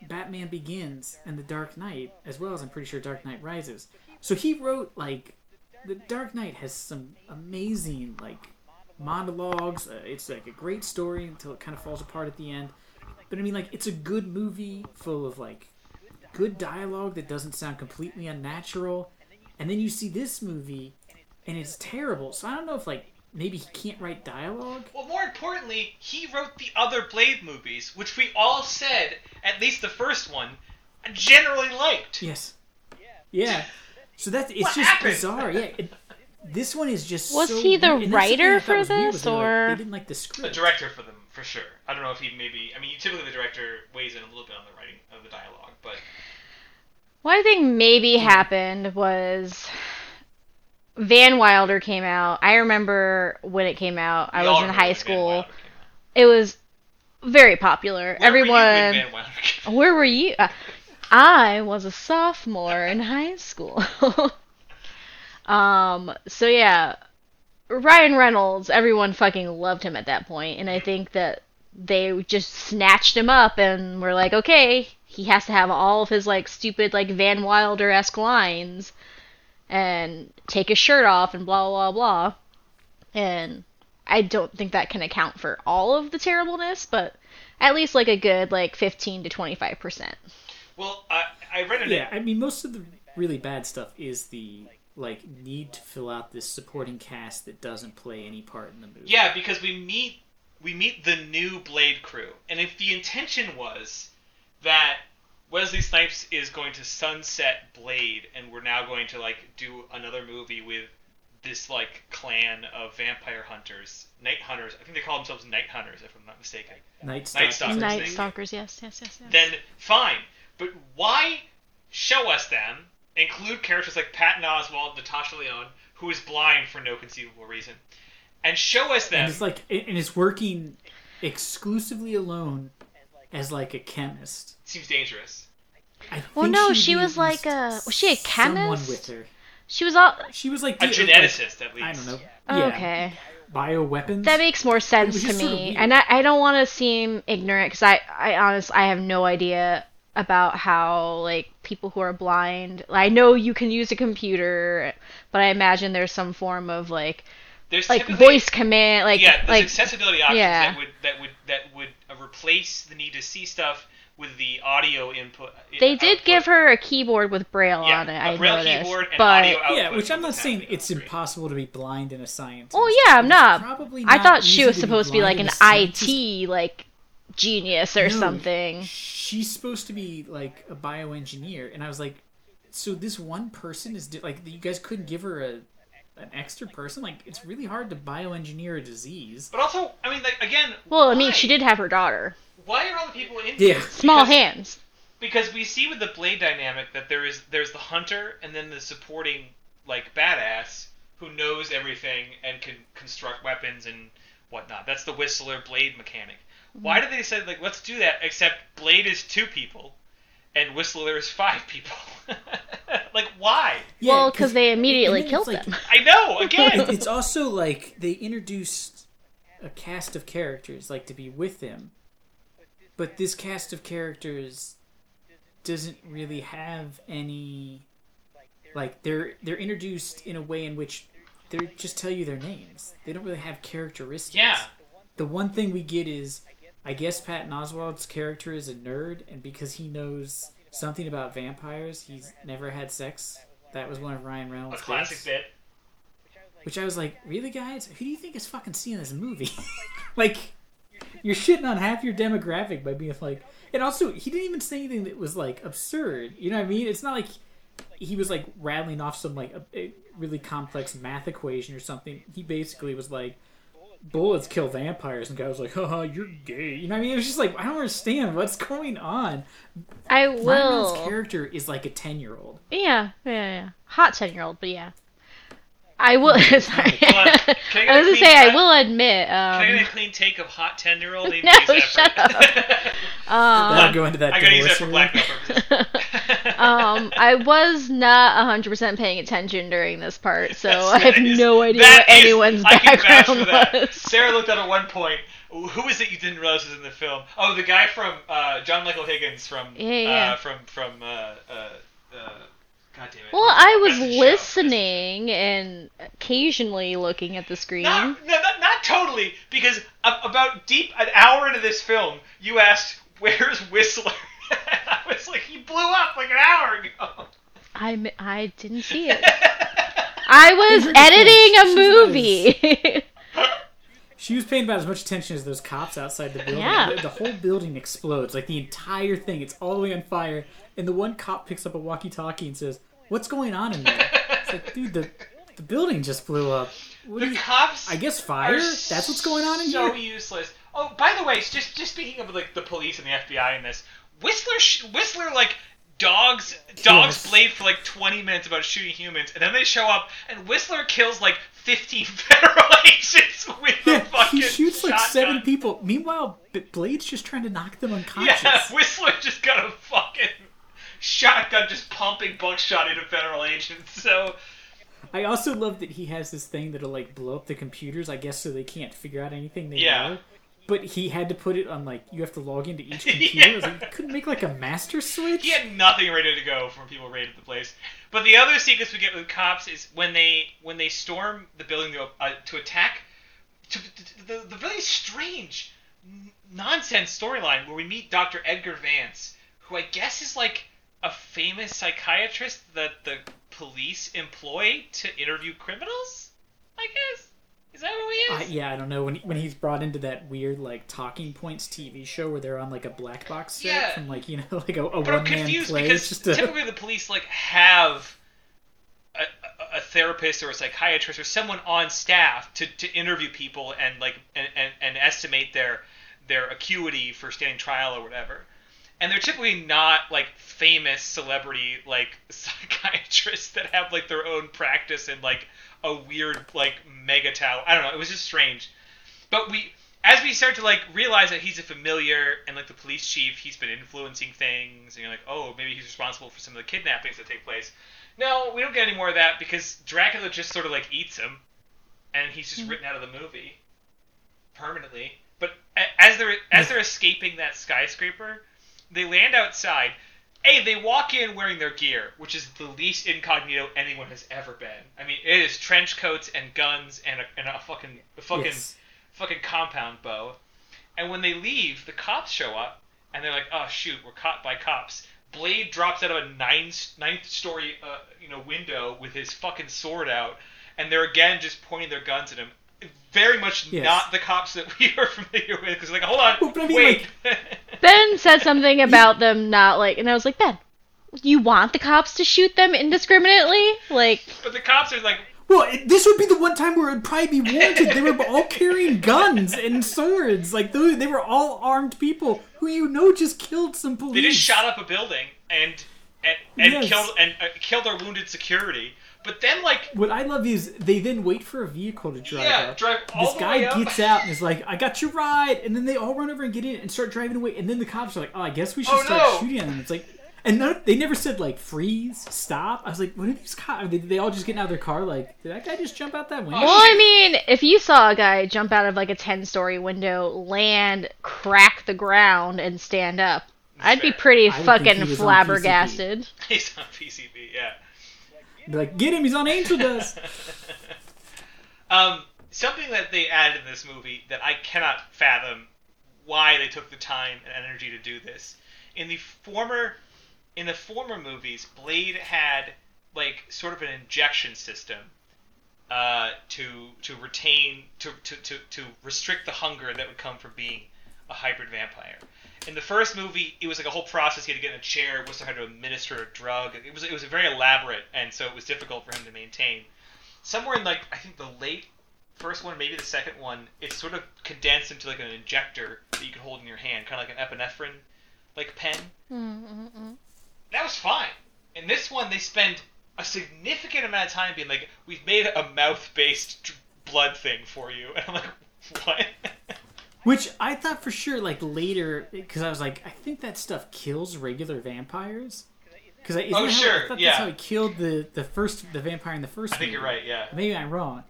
Batman Begins and The Dark Knight, as well as I'm pretty sure Dark Knight Rises. So he wrote like The Dark Knight has some amazing like monologues. Uh, it's like a great story until it kind of falls apart at the end. But I mean, like it's a good movie full of like good dialogue that doesn't sound completely unnatural. And then you see this movie, and it's terrible. So I don't know if like maybe he can't write dialogue. Well, more importantly, he wrote the other Blade movies, which we all said, at least the first one, generally liked. Yes. Yeah. So that's it's What just happened? bizarre. Yeah. It, this one is just. Was so he the weird. And that's thing writer I thought for was weird, was this, they like- or- they didn't like the A script? director for them, for sure. I don't know if he maybe. I mean, typically the director weighs in a little bit on the writing of the dialogue, but one I think maybe happened was Van Wilder came out. I remember when it came out. I was in high school. Wilder came out. It was very popular. Where were you when Everyone. Van Wilder came out? Where were you? Uh, I was a sophomore in high school. um, so yeah, Ryan Reynolds, everyone fucking loved him at that point, and I think that they just snatched him up and were like, okay, he has to have all of his like stupid like Van Wilder esque lines, and take his shirt off and blah blah blah, and I don't think that can account for all of the terribleness, but at least like a good like 15 to 25 percent. Well, I, I read it. Yeah, I mean, most of the really bad stuff is the like need to fill out this supporting cast that doesn't play any part in the movie. Yeah, because we meet we meet the new Blade crew, and if the intention was that Wesley Snipes is going to sunset Blade, and we're now going to like do another movie with this like clan of vampire hunters, night hunters. I think they call themselves night hunters, if I'm not mistaken. Night Night Stalkers. Stalkers. Night Stalkers, yes, yes, yes, yes. Then fine, but why show us them? Include characters like Patton Oswalt, Natasha Lyonne, who is blind for no conceivable reason, and show us them. And it's like, and it's working exclusively alone as like a chemist. seems dangerous. I Well, no, she'd she was like a- was she a chemist? Someone chemist? with her. she was all She was like A the- geneticist, at least. I don't know. Oh, yeah, okay. bioweapons. That makes more sense to just sort of me, and I, I don't want to seem ignorant because I I honest I have no idea about how like people who are blind. I know you can use a computer, but I imagine there's some form of like There's like voice command, like yeah, there's like accessibility options yeah. that would that would that would uh, replace the need to see stuff with the audio input. they did output. give her a keyboard with braille yeah, on it. a I braille noticed, keyboard and but audio output. yeah, which I'm not saying it's on impossible to be blind in a science. Oh yeah, I'm not. Probably Not I thought she was to supposed to be like an in a scientist. IT like genius or No, something. She's supposed to be like a bioengineer, and I was like, so this one person is di- like you guys couldn't give her a an extra person? Like it's really hard to bioengineer a disease. But also, I mean, like again. Well, I mean, why? she did have her daughter. Why are all the people in Yeah. Small Because- hands. because we see with the blade dynamic that there is there's the hunter and then the supporting like badass who knows everything and can construct weapons and whatnot. That's the whistler blade mechanic. Why did they say like let's do that? Except blade is two people and whistler is five people. like why? Yeah, well, because they immediately and then it's killed like- them. I know it- again. it's also like they introduced a cast of characters like to be with them, but this cast of characters doesn't really have any like they're they're introduced in a way in which they just tell you their names they don't really have characteristics yeah. the one thing we get is i guess Patton Oswalt's character is a nerd and because he knows something about vampires. He's never had sex. That was one of Ryan A Reynolds' classic bits. bit. Which I was like, really, guys? Who do you think is fucking seeing this movie? like, you're shitting on half your demographic by being like, and also he didn't even say anything that was like absurd. You know what I mean? It's not like he was like rattling off some like a, a really complex math equation or something. He basically was like, bullets kill vampires, and guy was like, haha, you're gay. You know what I mean? It was just like, I don't understand what's going on. I will. character is like a ten year old. Yeah, yeah, yeah. Hot ten year old, but yeah. I will. Sorry. Hold I get I a was gonna clean say I will admit. Can I get a Um, clean take of hot ten year old? No, shut up. I'll um, go into that. I gotta use that divorce for area. blackmail purposes. um, I was not 100% paying attention during this part, so That's I have nice. no idea That what is- anyone's I can vouch background for that. was. Sarah looked up at one point. Who is it you didn't realize was in the film? Oh, the guy from uh, John Michael Higgins from Yeah, yeah. Uh, from from uh, uh, uh, God damn it. Well, I was Best Show. listening and occasionally looking at the screen. Not, no, not, not totally, because about deep an hour into this film, you asked, "Where's Whistler?" I was like, "He blew up like an hour ago." I I didn't see it. I was Here's the thing. editing a movie. She was paying about as much attention as those cops outside the building. Yeah. The, the whole building explodes, like the entire thing. It's all the way on fire, and the one cop picks up a walkie-talkie and says, "What's going on in there?" It's like, dude, the the building just blew up. What The you- cops. I guess fire. That's what's going on in so here. useless. Oh, by the way, just just speaking of like the police and the FBI in this, Whistler sh- Whistler like dogs dogs Kills. blade for like 20 minutes about shooting humans, and then they show up and Whistler kills like 15 federal agents with the Yeah, fucking he shoots like seven people. Meanwhile, Blade's just trying to knock them unconscious. Yeah, Whistler just got a fucking shotgun just pumping buckshot into federal agents. So I also love that he has this thing that'll like blow up the computers. I guess so they can't figure out anything they Yeah. know. But he had to put it on like you have to log into each computer. Was like, you couldn't make like a master switch. He had nothing ready to go from people raided the place. But the other sequence we get with cops is when they when they storm the building to, uh, to attack to, to- the, the really strange nonsense storyline where we meet Dr. Edgar Vance, who I guess is like a famous psychiatrist that the police employ to interview criminals. I guess is that who he Uh, is? yeah, I don't know when when he's brought into that weird like Talking Points TV show where they're on like a black box set Yeah. from like you know like a, a But I'm one man play. because just a, typically the police like have a, a, a therapist or a psychiatrist or someone on staff to, to interview people and like and, and, and estimate their their acuity for standing trial or whatever. And they're typically not like famous celebrity like psychiatrists that have like their own practice and like a weird like mega tower. I don't know. It was just strange. But we, as we start to like realize that he's a familiar and like the police chief, he's been influencing things, and you're like, oh, maybe he's responsible for some of the kidnappings that take place. No, we don't get any more of that because Dracula just sort of like eats him, and he's just mm-hmm. written out of the movie permanently. But as they're as they're escaping that skyscraper, they land outside. A, they walk in wearing their gear, which is the least incognito anyone has ever been. I mean, it is trench coats and guns and a, and a fucking a fucking Yes. fucking compound bow. And when they leave, the cops show up, and they're like, "Oh shoot, we're caught by cops." Blade drops out of a nine ninth story, uh, you know, window with his fucking sword out, and they're again just pointing their guns at him. Very much Yes. not the cops that we are familiar with. Because like, hold on, Well, but I mean, wait. Ben said something about them not like, and I was like, Ben, you want the cops to shoot them indiscriminately? Like, but the cops are like, Well, this would be the one time where it'd probably be warranted. They were all carrying guns and swords. Like they, they were all armed people who you know just killed some police. they just shot up a building and and, and Yes. killed and uh, killed our wounded security. But then like, What I love is they then wait for a vehicle to drive yeah, up. drive all this the guy way up. gets out and is like, "I got your ride," and then they all run over and get in and start driving away. And then the cops are like, "Oh, I guess we should Oh, start no. shooting at them." It's like, and no, they never said like freeze, stop. I was like, "What are these cops? Did they all just get out of their car? Like, did that guy just jump out that window?" Well, I mean, if you saw a guy jump out of like a 10 story window, land, crack the ground, and stand up, I'd be pretty I would think fucking he was on flabbergasted. He's on PCP, yeah. Be like, "Get him! He's on angel dust." Um, something that they added in this movie that I cannot fathom why they took the time and energy to do this. In the former in the former movies, Blade had like sort of an injection system uh, to to retain to, to, to, to restrict the hunger that would come from being a hybrid vampire. In the first movie, it was like a whole process. He had to get in a chair, was had to administer a drug. It was it was very elaborate, and so it was difficult for him to maintain. Somewhere in like I think the late first one, maybe the second one, it's sort of condensed into like an injector that you can hold in your hand, kind of like an epinephrine like pen. Mm-mm-mm. That was fine. In this one, they spend a significant amount of time being like, "We've made a mouth-based blood thing for you," and I'm like, "What?" Which I thought for sure, like later, because I was like, I think that stuff kills regular vampires. Because Oh, how- sure, I thought yeah. that's how he killed the the first the vampire in the first. I think you're movie. right. Yeah. Maybe I'm wrong.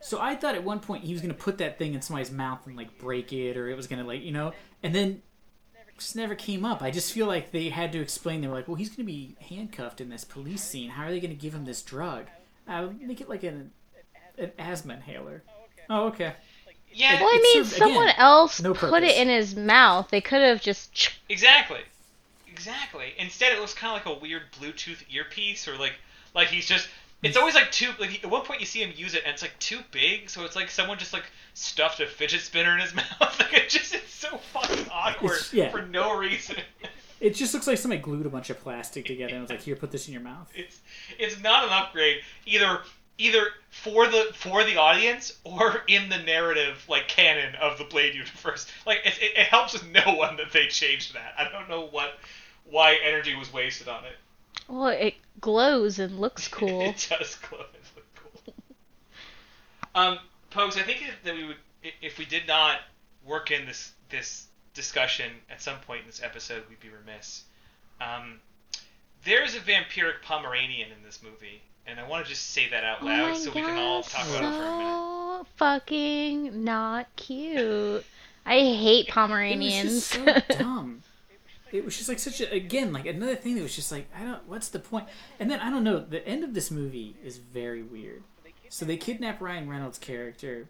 So I thought at one point he was gonna put that thing in somebody's mouth and like break it, or it was gonna like you know, and then just never came up. I just feel like they had to explain. They were like, well, he's gonna be handcuffed in this police scene. How are they gonna give him this drug? Uh, make it like an an asthma inhaler. Oh, okay. Yeah. Well, I mean, served- someone again, else no put it in his mouth. They could have just. Exactly. Exactly. Instead, it looks kind of like a weird Bluetooth earpiece, or like like he's just. It's mm. always like too. Like at one point, you see him use it, and it's like too big. So it's like someone just like stuffed a fidget spinner in his mouth. like it just it's so fucking awkward It's- yeah. for no reason. It just looks like somebody glued a bunch of plastic together and was like, here, put this in your mouth. it's it's not an upgrade either either for the for the audience or in the narrative like canon of the Blade universe. Like it, it, it helps no one that they changed that. I don't know what why energy was wasted on it. Well, it glows and looks cool. it does glow and look cool. Um, Pokes, I think that we would if we did not work in this this discussion at some point in this episode, we'd be remiss. Um, there is a vampiric Pomeranian in this movie, and I want to just say that out oh loud my so god, we can all talk about it for a minute. so fucking not cute. I hate Pomeranians. It was Pomeranians. just so dumb. It was just like such a again like another thing that was just like I don't what's the point? And then I don't know. The end of this movie is very weird. So they kidnap Ryan Reynolds' character.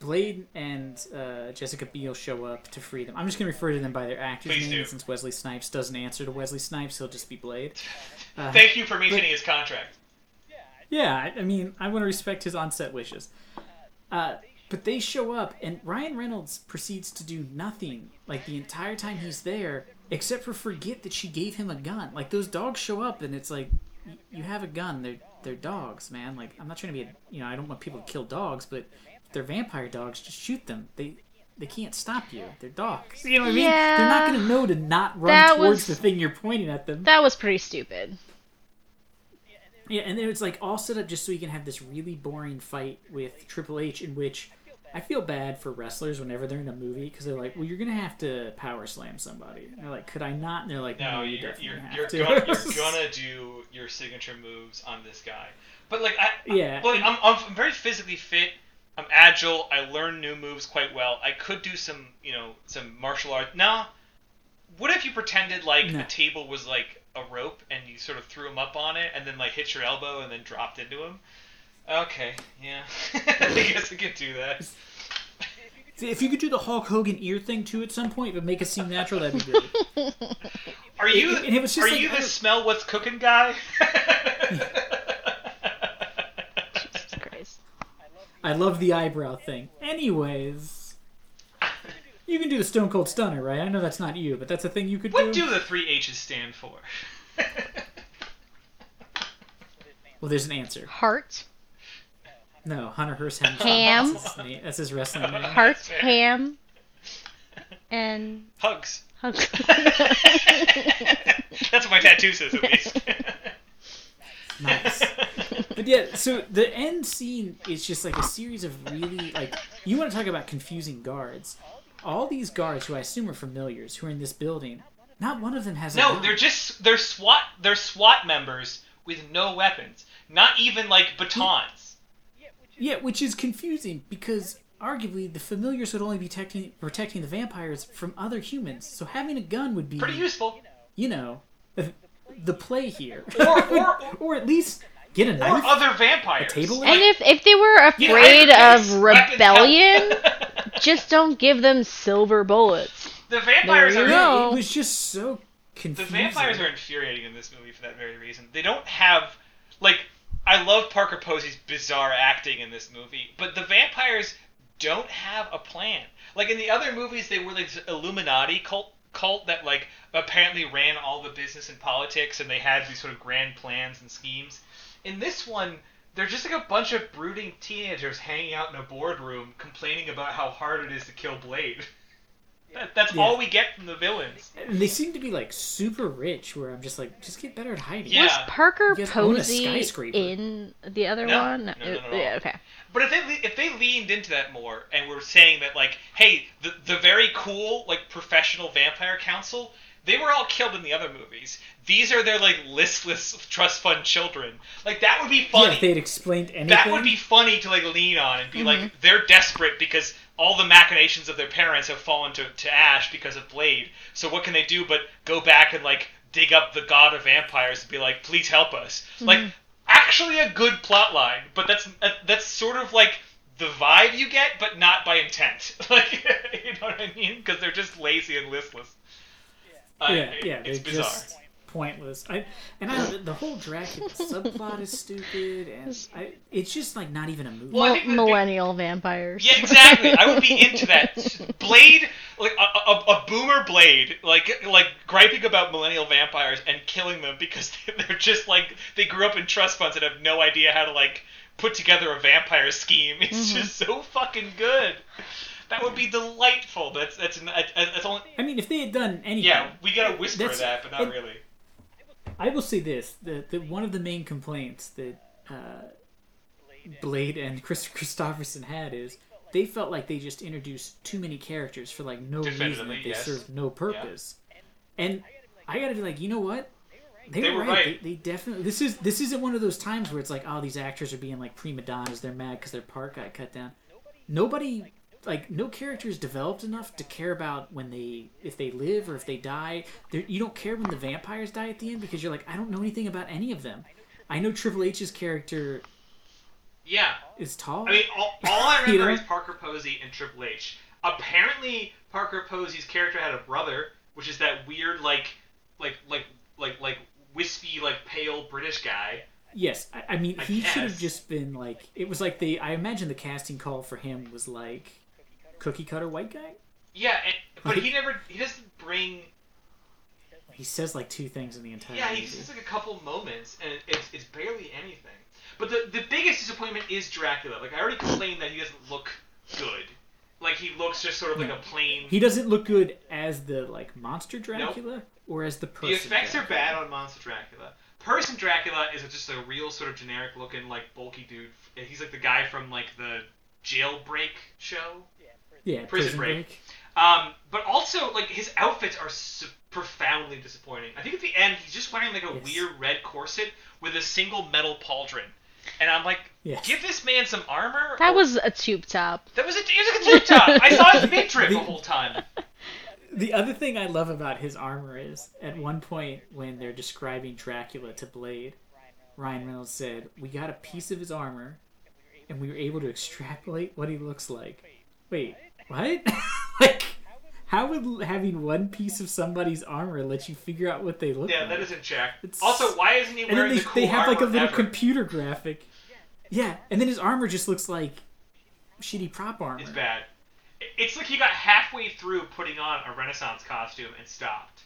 Blade and uh, Jessica Biel show up to free them. I'm just gonna refer to them by their actors' Please names do. since Wesley Snipes doesn't answer to Wesley Snipes. He'll just be Blade. Uh, Thank you for maintaining his contract. Yeah, I, mean, I want to respect his on-set wishes. Uh, but they show up, and Ryan Reynolds proceeds to do nothing like the entire time he's there, except for forget that she gave him a gun. Like those dogs show up, and it's like, you have a gun. They're they're dogs, man. Like I'm not trying to be a you know I don't want people to kill dogs, but if they're vampire dogs. Just shoot them. They they can't stop you. They're dogs. You know what I mean? Yeah, They're not going to know to not run That towards was- the thing you're pointing at them. that was pretty stupid. Yeah, and then it's like all set up just so you can have this really boring fight with Triple H, in which I feel bad for wrestlers whenever they're in a movie because they're like, "Well, you're gonna have to power slam somebody." And they're like, "Could I not?" And they're like, No, "No, you you're definitely you're have you're to." gonna, you're gonna do your signature moves on this guy. But like I Yeah. Well, I'm, I'm very physically fit. I'm agile. I learn new moves quite well. I could do some, you know, some martial art. Now, what if you pretended like No. the table was like a rope and you sort of threw him up on it and then like hit your elbow and then dropped into him? Okay, yeah. I guess I could do that. See, if you could do the Hulk Hogan ear thing too at some point, but make it seem natural, that'd be great. Are you and it was just are like- you the smell what's cooking guy? Jesus Christ. I love the eyebrow thing. Anyways, you can do the Stone Cold Stunner, right? I know that's not you, but that's a thing you could do. what do the three H's stand for? Well, there's an answer. Heart, No, Hunter Hearst Helmsley. Ham. That's his, name. That's his wrestling name. heart, ham, and Hugs. Hugs. That's what my tattoo says, at least. Nice. But yeah, so the end scene is just like a series of really like you want to talk about confusing guards. All these guards who I assume are familiars who are in this building, not one of them has a no, gun. they're just they're SWAT they're SWAT members with no weapons, not even like batons. Yeah, which is confusing because arguably the familiars would only be protecting protecting the vampires from other humans. So having a gun would be Pretty useful. you know, the, the play here. Or or or at least get a knife, or other vampires. A table And if if they were afraid hypercase, of rebellion, help. just don't give them silver bullets. the vampires are you Yeah, go. it was just so The vampires are infuriating in this movie for that very reason. They don't have like I love Parker Posey's bizarre acting in this movie, but the vampires don't have a plan. Like in the other movies, they were like this Illuminati cult cult that like apparently ran all the business and politics, and they had these sort of grand plans and schemes. In this one, they're just like a bunch of brooding teenagers hanging out in a boardroom complaining about how hard it is to kill Blade. That, that's Yeah. all we get from the villains. And they seem to be like super rich. Where I'm just like, just get better at hiding. Yeah. Was Parker You guys own a Posey in the other No. one? No, no, no, no. Yeah, okay. But if they if they leaned into that more and were saying that like, hey, the the very cool like professional vampire council, they were all killed in the other movies. These are their like listless trust fund children. Like that would be Yeah, funny. if they'd explained anything. that would be funny to like lean on and be Mm-hmm. like they're desperate because all the machinations of their parents have fallen to, to ash because of Blade. So what can they do but go back and like dig up the god of vampires and be like, please help us. Mm-hmm. Like actually a good plot line, but that's that's sort of like the vibe you get, but not by intent. Like you know what I mean? Because they're just lazy and listless. Uh, yeah, it- yeah, it's they're bizarre. just pointless. I and I the, the whole Dracula subplot is stupid, and I, it's just like not even a movie. Well, I Mil- think big- millennial vampires. Yeah, exactly. I would be into that. Blade, like a, a, a boomer Blade, like like griping about millennial vampires and killing them because they're just like they grew up in trust funds and have no idea how to like put together a vampire scheme. It's just so fucking good. That would be delightful. That's that's that's, that's only. I mean, if they had done anything, Yeah, we gotta whisper that, but not it- really. I will say this: the, the one of the main complaints that uh, Blade and Kris Kristofferson had is they felt like they just introduced too many characters for like no reason that they yes. served no purpose. And I gotta be like, you know what? They, They were, were right. right. They, they definitely. This is this isn't one of those times where it's like, oh, these actors are being like prima donnas. They're mad because their part got cut down. Nobody, like, no character is developed enough to care about when they, if they live or if they die. They're, you don't care when the vampires die at the end because you're like, I don't know anything about any of them. I know Triple H's character Yeah, is tall. I mean, all, all I You remember know? is Parker Posey and Triple H. Apparently, Parker Posey's character had a brother, which is that weird, like, like, like, like, like wispy, like pale British guy. Yes, I, I mean I he should have just been like it was like the I imagine the casting call for him was like cookie cutter white guy. Yeah, and, but he never, he doesn't bring. He says like two things in the entire Yeah, movie. he just like a couple moments, and it's it's barely anything. But the the biggest disappointment is Dracula. Like I already complained that he doesn't look good. Like he looks just sort of like No. a plain. He doesn't look good as the like monster Dracula or as the person. The effects are bad on Monster Dracula. Person Dracula is just a real sort of generic looking, like bulky dude. He's like the guy from like the Jailbreak show. Yeah, Prison prison, Break. break. Um, but also like his outfits are so profoundly disappointing. I think at the end he's just wearing like a Yes. weird red corset with a single metal pauldron, and I'm like, Yes. give this man some armor. That or- was a tube top. that was a, it was like a tube top. I saw his midriff the whole time. The other thing I love about his armor is at one point when they're describing Dracula to Blade, Ryan Reynolds said, "We got a piece of his armor, and we were able to extrapolate what he looks like." Wait, what? like, how would having one piece of somebody's armor let you figure out what they look Yeah, like? that doesn't check. It's- Also, why isn't he and then wearing they, the cool they have like a little ever? computer graphic. Yeah, and then his armor just looks like shitty prop armor. It's bad. It's like he got halfway through putting on a Renaissance costume and stopped.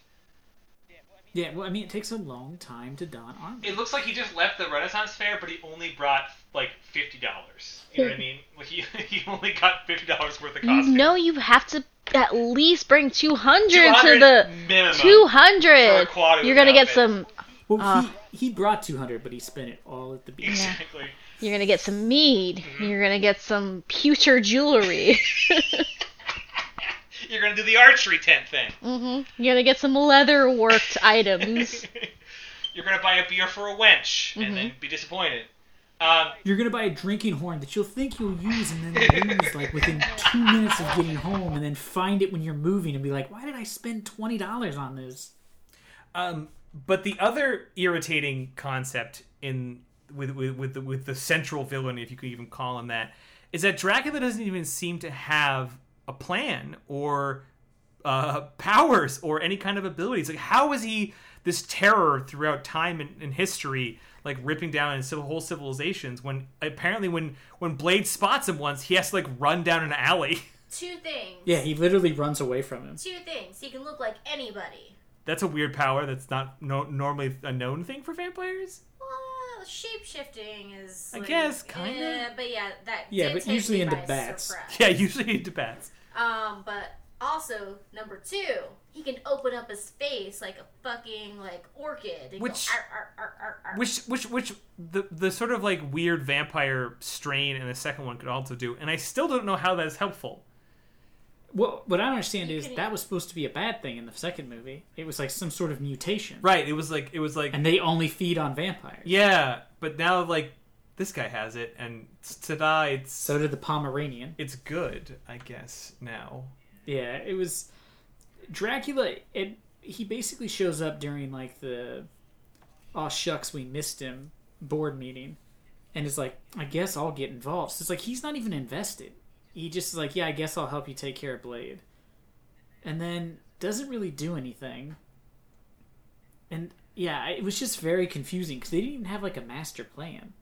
Yeah, well, I mean, it takes a long time to don armor. It looks like he just left the Renaissance fair, but he only brought like fifty dollars. You know what I mean? Like he he only got fifty dollars worth of You costume. know you have to at least bring 200 to the minimum for a 200. You're gonna get some. Well, Uh. he he brought two hundred, but he spent it all at the beach. Exactly. You're gonna get some mead. Mm-hmm. You're gonna get some pewter jewelry. You're gonna do the archery tent thing. hmm You're gonna get some leather worked items. You're gonna buy a beer for a wench and then be disappointed. Um, You're gonna buy a drinking horn that you'll think you'll use and then lose like within two minutes of getting home, and then find it when you're moving and be like, "Why did I spend twenty dollars on this?" Um, but the other irritating concept in with with with the, with the central villain, if you could even call him that, is that Dracula doesn't even seem to have a plan or uh, powers or any kind of abilities. Like, how is he this terror throughout time and, and history, like ripping down in civil, whole civilizations? When apparently, when when Blade spots him once, he has to like run down an alley. Two things. Yeah, he literally runs away from him. Two things. He can look like anybody. That's a weird power. That's not no, normally a known thing for vampires. Well, shape shifting is. I like, guess, kinda. eh, but yeah, that. Yeah, did but take usually me into bats. surprise. Yeah, usually into bats. Um, but also number two, he can open up his face like a fucking like orchid. And Which- go, "Arr, arr, arr, arr, arr." Which which which the the sort of like weird vampire strain in the second one could also do, and I still don't know how that is helpful. What what I don't understand You is that was supposed to be a bad thing in the second movie. It was like some sort of mutation, Right? It was like it was like and they only feed on vampires. yeah, but now like this guy has it, and ta-da! It's So did the Pomeranian. it's good, I guess now. Yeah, it was Dracula. It he basically shows up during like the oh shucks we missed him board meeting, and is like I guess I'll get involved. So it's like he's not even invested. He just is like yeah I guess I'll help you take care of Blade, and then doesn't really do anything. And yeah, it was just very confusing because they didn't even have like a master plan.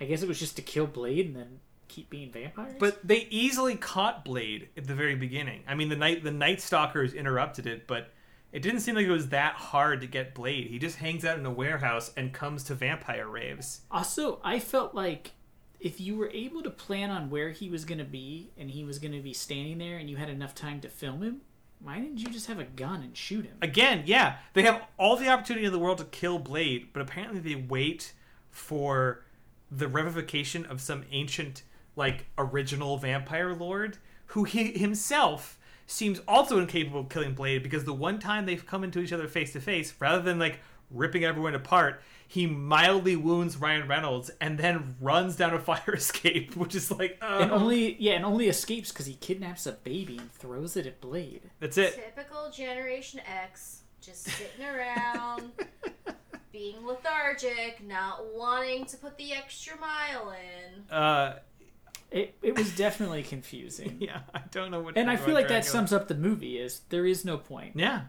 I guess it was just to kill Blade and then keep being vampires. But they easily caught Blade at the very beginning. I mean, the night the Night Stalkers interrupted it, but it didn't seem like it was that hard to get Blade. He just hangs out in a warehouse and comes to vampire raves. Also, I felt like if you were able to plan on where he was going to be and he was going to be standing there and you had enough time to film him, why didn't you just have a gun and shoot him? Again, yeah, they have all the opportunity in the world to kill Blade, but apparently they wait for the revivification of some ancient, like, original vampire lord who he himself seems also incapable of killing Blade because the one time they've come into each other face to face, rather than like ripping everyone apart, he mildly wounds Ryan Reynolds and then runs down a fire escape, which is like, uh, And only yeah, and only escapes because he kidnaps a baby and throws it at Blade. that's it. Typical Generation X, just sitting around, being lethargic, not wanting to put the extra mile in. Uh, It it was definitely confusing. yeah, I don't know what. And I feel about like that sums up the movie is there is no point. Yeah.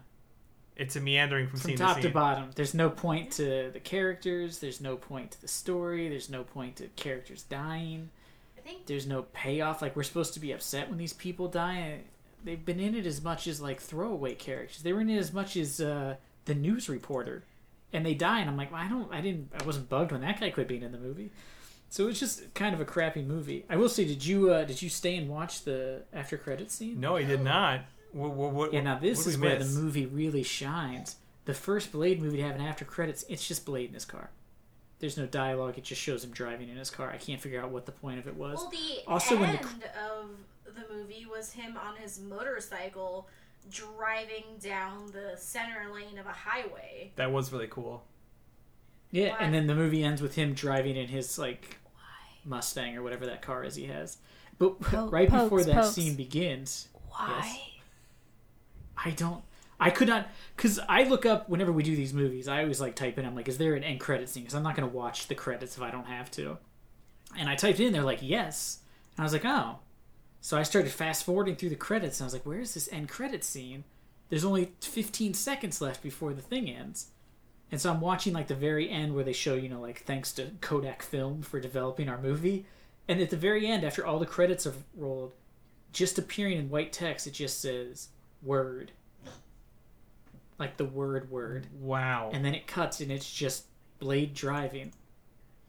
It's a meandering from, From scene top to to bottom. There's no point to the characters, there's no point to the story, there's no point to characters dying. I think there's no payoff. Like we're supposed to be upset when these people die. They've been in it as much as like throwaway characters. They were in it as much as uh, the news reporter, and they die. And I'm like, well, I don't, I didn't, I wasn't bugged when that guy quit being in the movie. So it's just kind of a crappy movie. I will say, did you uh, did you stay and watch the after credit scene? No, he did not. What, what, what, Yeah, now this what is where miss? the movie really shines. The first Blade movie to have an after credits, it's just Blade in his car. There's no dialogue. It just shows him driving in his car. I can't figure out what the point of it was. well, the Also, when end the- of the movie was him on his motorcycle driving down the center lane of a highway. That was really cool. Yeah, Why? and then the movie ends with him driving in his like Why? Mustang or whatever that car is he has. But Po- right before that pokes. scene begins, Why? I don't. I could not because I look up whenever we do these movies. I always like type in. I'm like, is there an end credit scene? Because I'm not going to watch the credits if I don't have to. And I typed in. They're like, yes. And I was like, oh. So I started fast forwarding through the credits, and I was like, where is this end credit scene? There's only 15 seconds left before the thing ends. And so I'm watching like the very end where they show, you know, like thanks to Kodak Film for developing our movie. And at the very end, after all the credits have rolled, just appearing in white text, it just says word. Like the word word. Wow. And then it cuts and it's just Blade driving.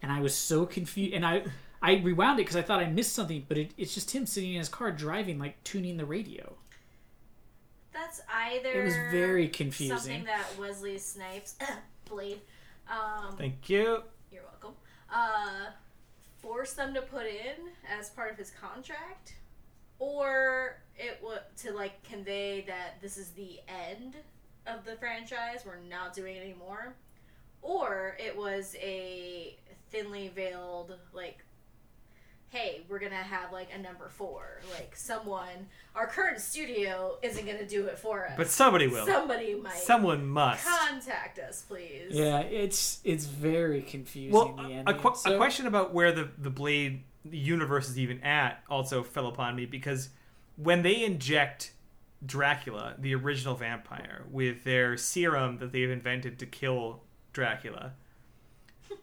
And I was so confused. And I I rewound it because I thought I missed something, but it, it's just him sitting in his car driving, like tuning the radio. That's either It was very confusing. something that Wesley Snipes Blade um, Thank you. You're welcome. Uh, force them to put in as part of his contract, or it would to like convey that this is the end of the franchise. We're not doing it anymore, or it was a thinly veiled like. Hey, we're gonna have like a number four. Like someone, our current studio isn't gonna do it for us. But somebody will. Somebody might. Someone must. contact us, please. Yeah, it's it's very confusing. Well, the a, a, qu- So- a question about where the, the Blade universe is even at also fell upon me because when they inject Dracula, the original vampire, with their serum that they've invented to kill Dracula.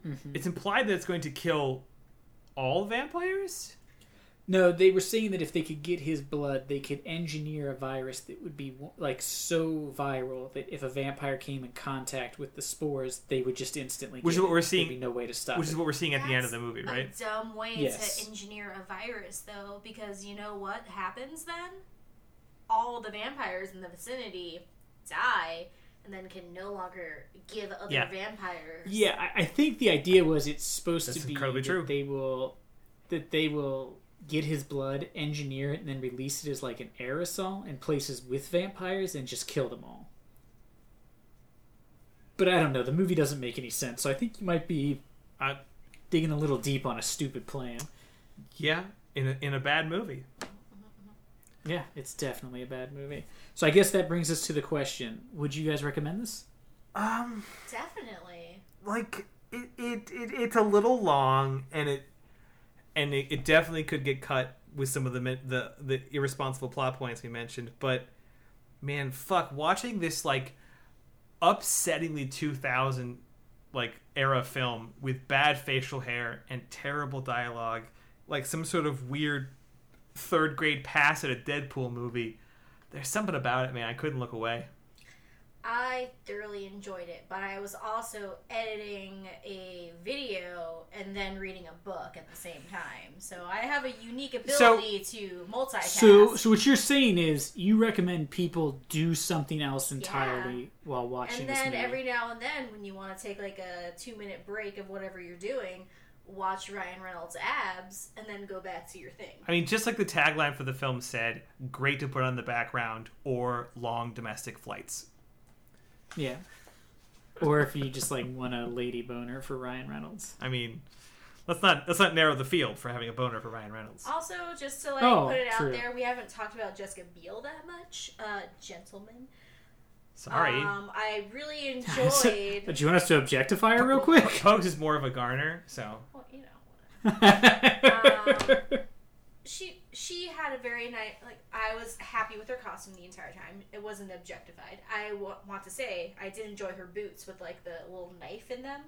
Mm-hmm. It's implied that it's going to kill all vampires. No, they were saying that if they could get his blood, they could engineer a virus that would be like so viral that if a vampire came in contact with the spores, they would just instantly. Which get is what it. we're There'd seeing- be no way to stop Which it. is what we're seeing at the end of the movie, right? A dumb way Yes. to engineer a virus, though, because you know what happens then? All the vampires in the vicinity die, and then can no longer give other Yeah. vampires. Yeah, I, I think the idea was it's supposed That's to be incredibly that true. they will that they will get his blood, engineer it, and then release it as like an aerosol in places with vampires and just kill them all. But I don't know. The movie doesn't make any sense, so I think you might be Uh, digging a little deep on a stupid plan. yeah, in a, in a bad movie. Yeah, it's definitely a bad movie. So I guess that brings us to the question: Would you guys recommend this? Um, Definitely. like it, it, it it's a little long, and it and it, it definitely could get cut with some of the the the irresponsible plot points we mentioned. But man, fuck, watching this like upsettingly two thousand like era film with bad facial hair and terrible dialogue, like some sort of weird third grade pass at a Deadpool movie. There's something about it, man. I couldn't look away. I thoroughly enjoyed it, but I was also editing a video and then reading a book at the same time. So I have a unique So- ability to multitask. So, so what you're saying is you recommend people do something else entirely while watching and this then movie. every now and then, when you want to take like a two minute break of whatever you're doing, watch Ryan Reynolds' abs and then go back to your thing. I mean, just like the tagline for the film said, great to put on the background or long domestic flights. Yeah. Or if you just like want a lady boner for Ryan Reynolds. I mean, let's not let's not narrow the field for having a boner for Ryan Reynolds. Also, just to like Oh, put it out there, we haven't talked about Jessica Biel that much. Uh, gentlemen. Sorry. Um, I really enjoyed. But you want us to objectify her real quick? Pogues is more of a Garner, so well, you know. Um, she she had a very nice like I was happy with her costume the entire time. It wasn't objectified. I w- want to say I did enjoy her boots with like the little knife in them.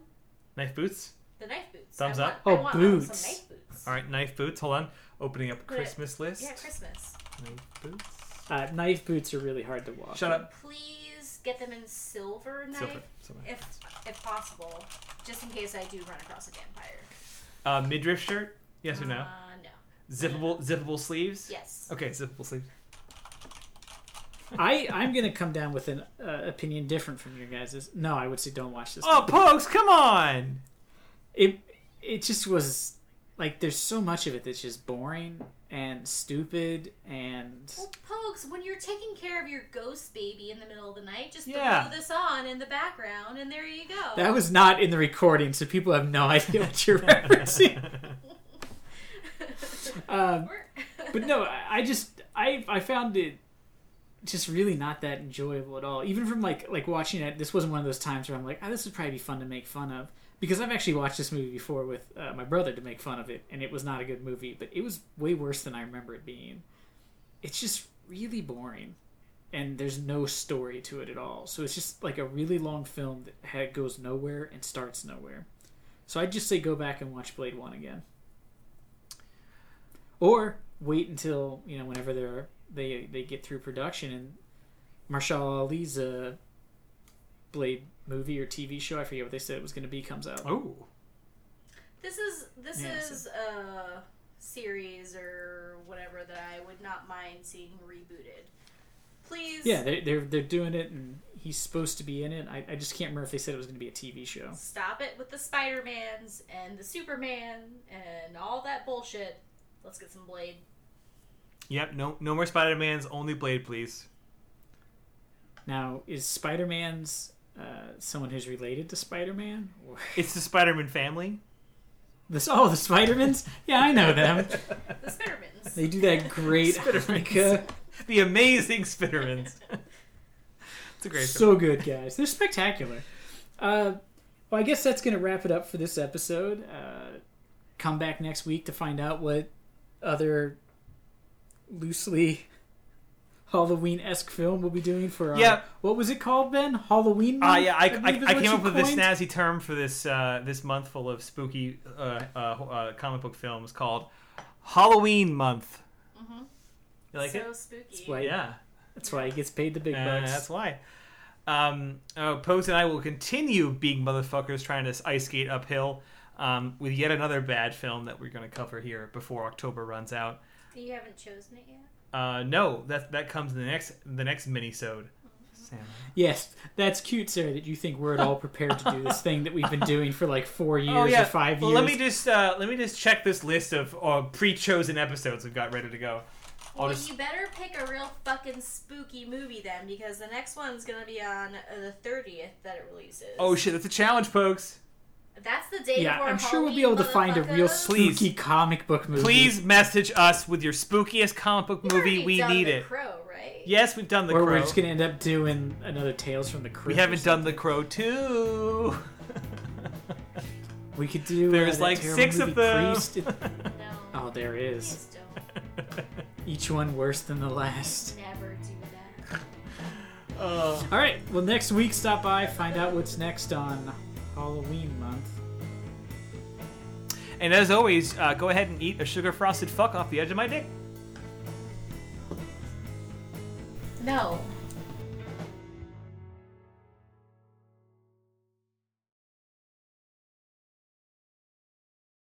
knife boots. The knife boots. Thumbs I up. Want, Oh, I want boots. Some knife boots. All right, knife boots. Hold on, opening up a Put it- Christmas list. Yeah, Christmas. Knife boots. uh, knife boots are really hard to wash. Shut up. Please get them in silver knife, Silver. Silver. if if possible, just in case I do run across a vampire. Uh, midriff shirt. Yes or no? Uh, no. Zippable zippable sleeves. Yes. Okay, zippable sleeves. I I'm gonna come down with an uh, opinion different from your guys's. No, I would say don't watch this. Oh, Pogues, come on! it it just was like there's so much of it that's just boring and stupid and Well, Pogues, when you're taking care of your ghost baby in the middle of the night, just Yeah. throw this on in the background, and there you go. that was not in the recording, so people have no idea what you're referencing. Um, but no, I I just I I found it just really not that enjoyable at all. Even from like like watching it, this wasn't one of those times where I'm like, oh, this would probably be fun to make fun of because I've actually watched this movie before with uh, my brother to make fun of it, and it was not a good movie, but it was way worse than I remember it being. It's just really boring, and there's no story to it at all. So it's just like a really long film that ha- goes nowhere and starts nowhere. So I'd just say go back and watch Blade One again or wait until you know whenever they're they they get through production and Mahershala Ali's uh, Blade movie or TV show I forget what they said it was going to be comes out. Oh, This is this Yeah, is a series or whatever that I would not mind seeing rebooted. Please. Yeah, they're, they're they're doing it and he's supposed to be in it. I, I just can't remember if they said it was going to be a TV show. Stop it with the Spider Mans and the Superman and all that bullshit. Let's get some Blade. yep. No, no more Spider Mans. Only Blade, please. Now is Spider Man's uh, someone who's related to Spider Man? It's the Spider Man family. This oh the Spider-Mans? Yeah, I know them. The Spidermans. They do that great Spider-Mans. like, uh, The amazing Spidermans. it's a great film. so good, guys. They're spectacular. Uh, well, I guess that's going to wrap it up for this episode. Uh, come back next week to find out what other loosely Halloween esque film we'll be doing for our, Yeah. What was it called, Ben? Halloween. Ah, month, yeah, I, believe is I, I came up with this coined? snazzy term for this uh, this month full of spooky uh, uh, uh, comic book films called Halloween month. You like so it? spooky. why- Yeah. That's why he gets paid the big Uh, bucks. that's why. Um, uh, Pose and I will continue being motherfuckers trying to ice skate uphill um, with yet another bad film that we're going to cover here before October runs out. You haven't chosen it yet. Uh, no, that that comes in the next the next minisode. Sam. Yes, that's cute, Sarah. That you think we're at all prepared to do this thing that we've been doing for like four years Oh yeah, or five well, years. let me just uh, let me just check this list of uh, pre-chosen episodes we've got ready to go. Well, just you better pick a real fucking spooky movie then, because the next one's gonna be on uh, the thirtieth that it releases. oh shit, that's a challenge, folks. That's the day yeah, before I'm sure we'll be able to find a real motherfuckers. Please. spooky comic book movie. Please message us with your spookiest comic book We've movie. already We done need The it. Crow, right? Yes, we've done the or crow. we're just gonna end up doing another Tales from the Crypt. We or haven't done the crow too. We could do. There's uh, that like terrible six of movie them. Priest. No. oh, there is. Please don't. Each one worse than the last. Never do that. Uh, All right. Well, next week, stop by, find out what's next on Halloween month. and as always, uh, go ahead and eat a sugar frosted fuck off the edge of my dick. No.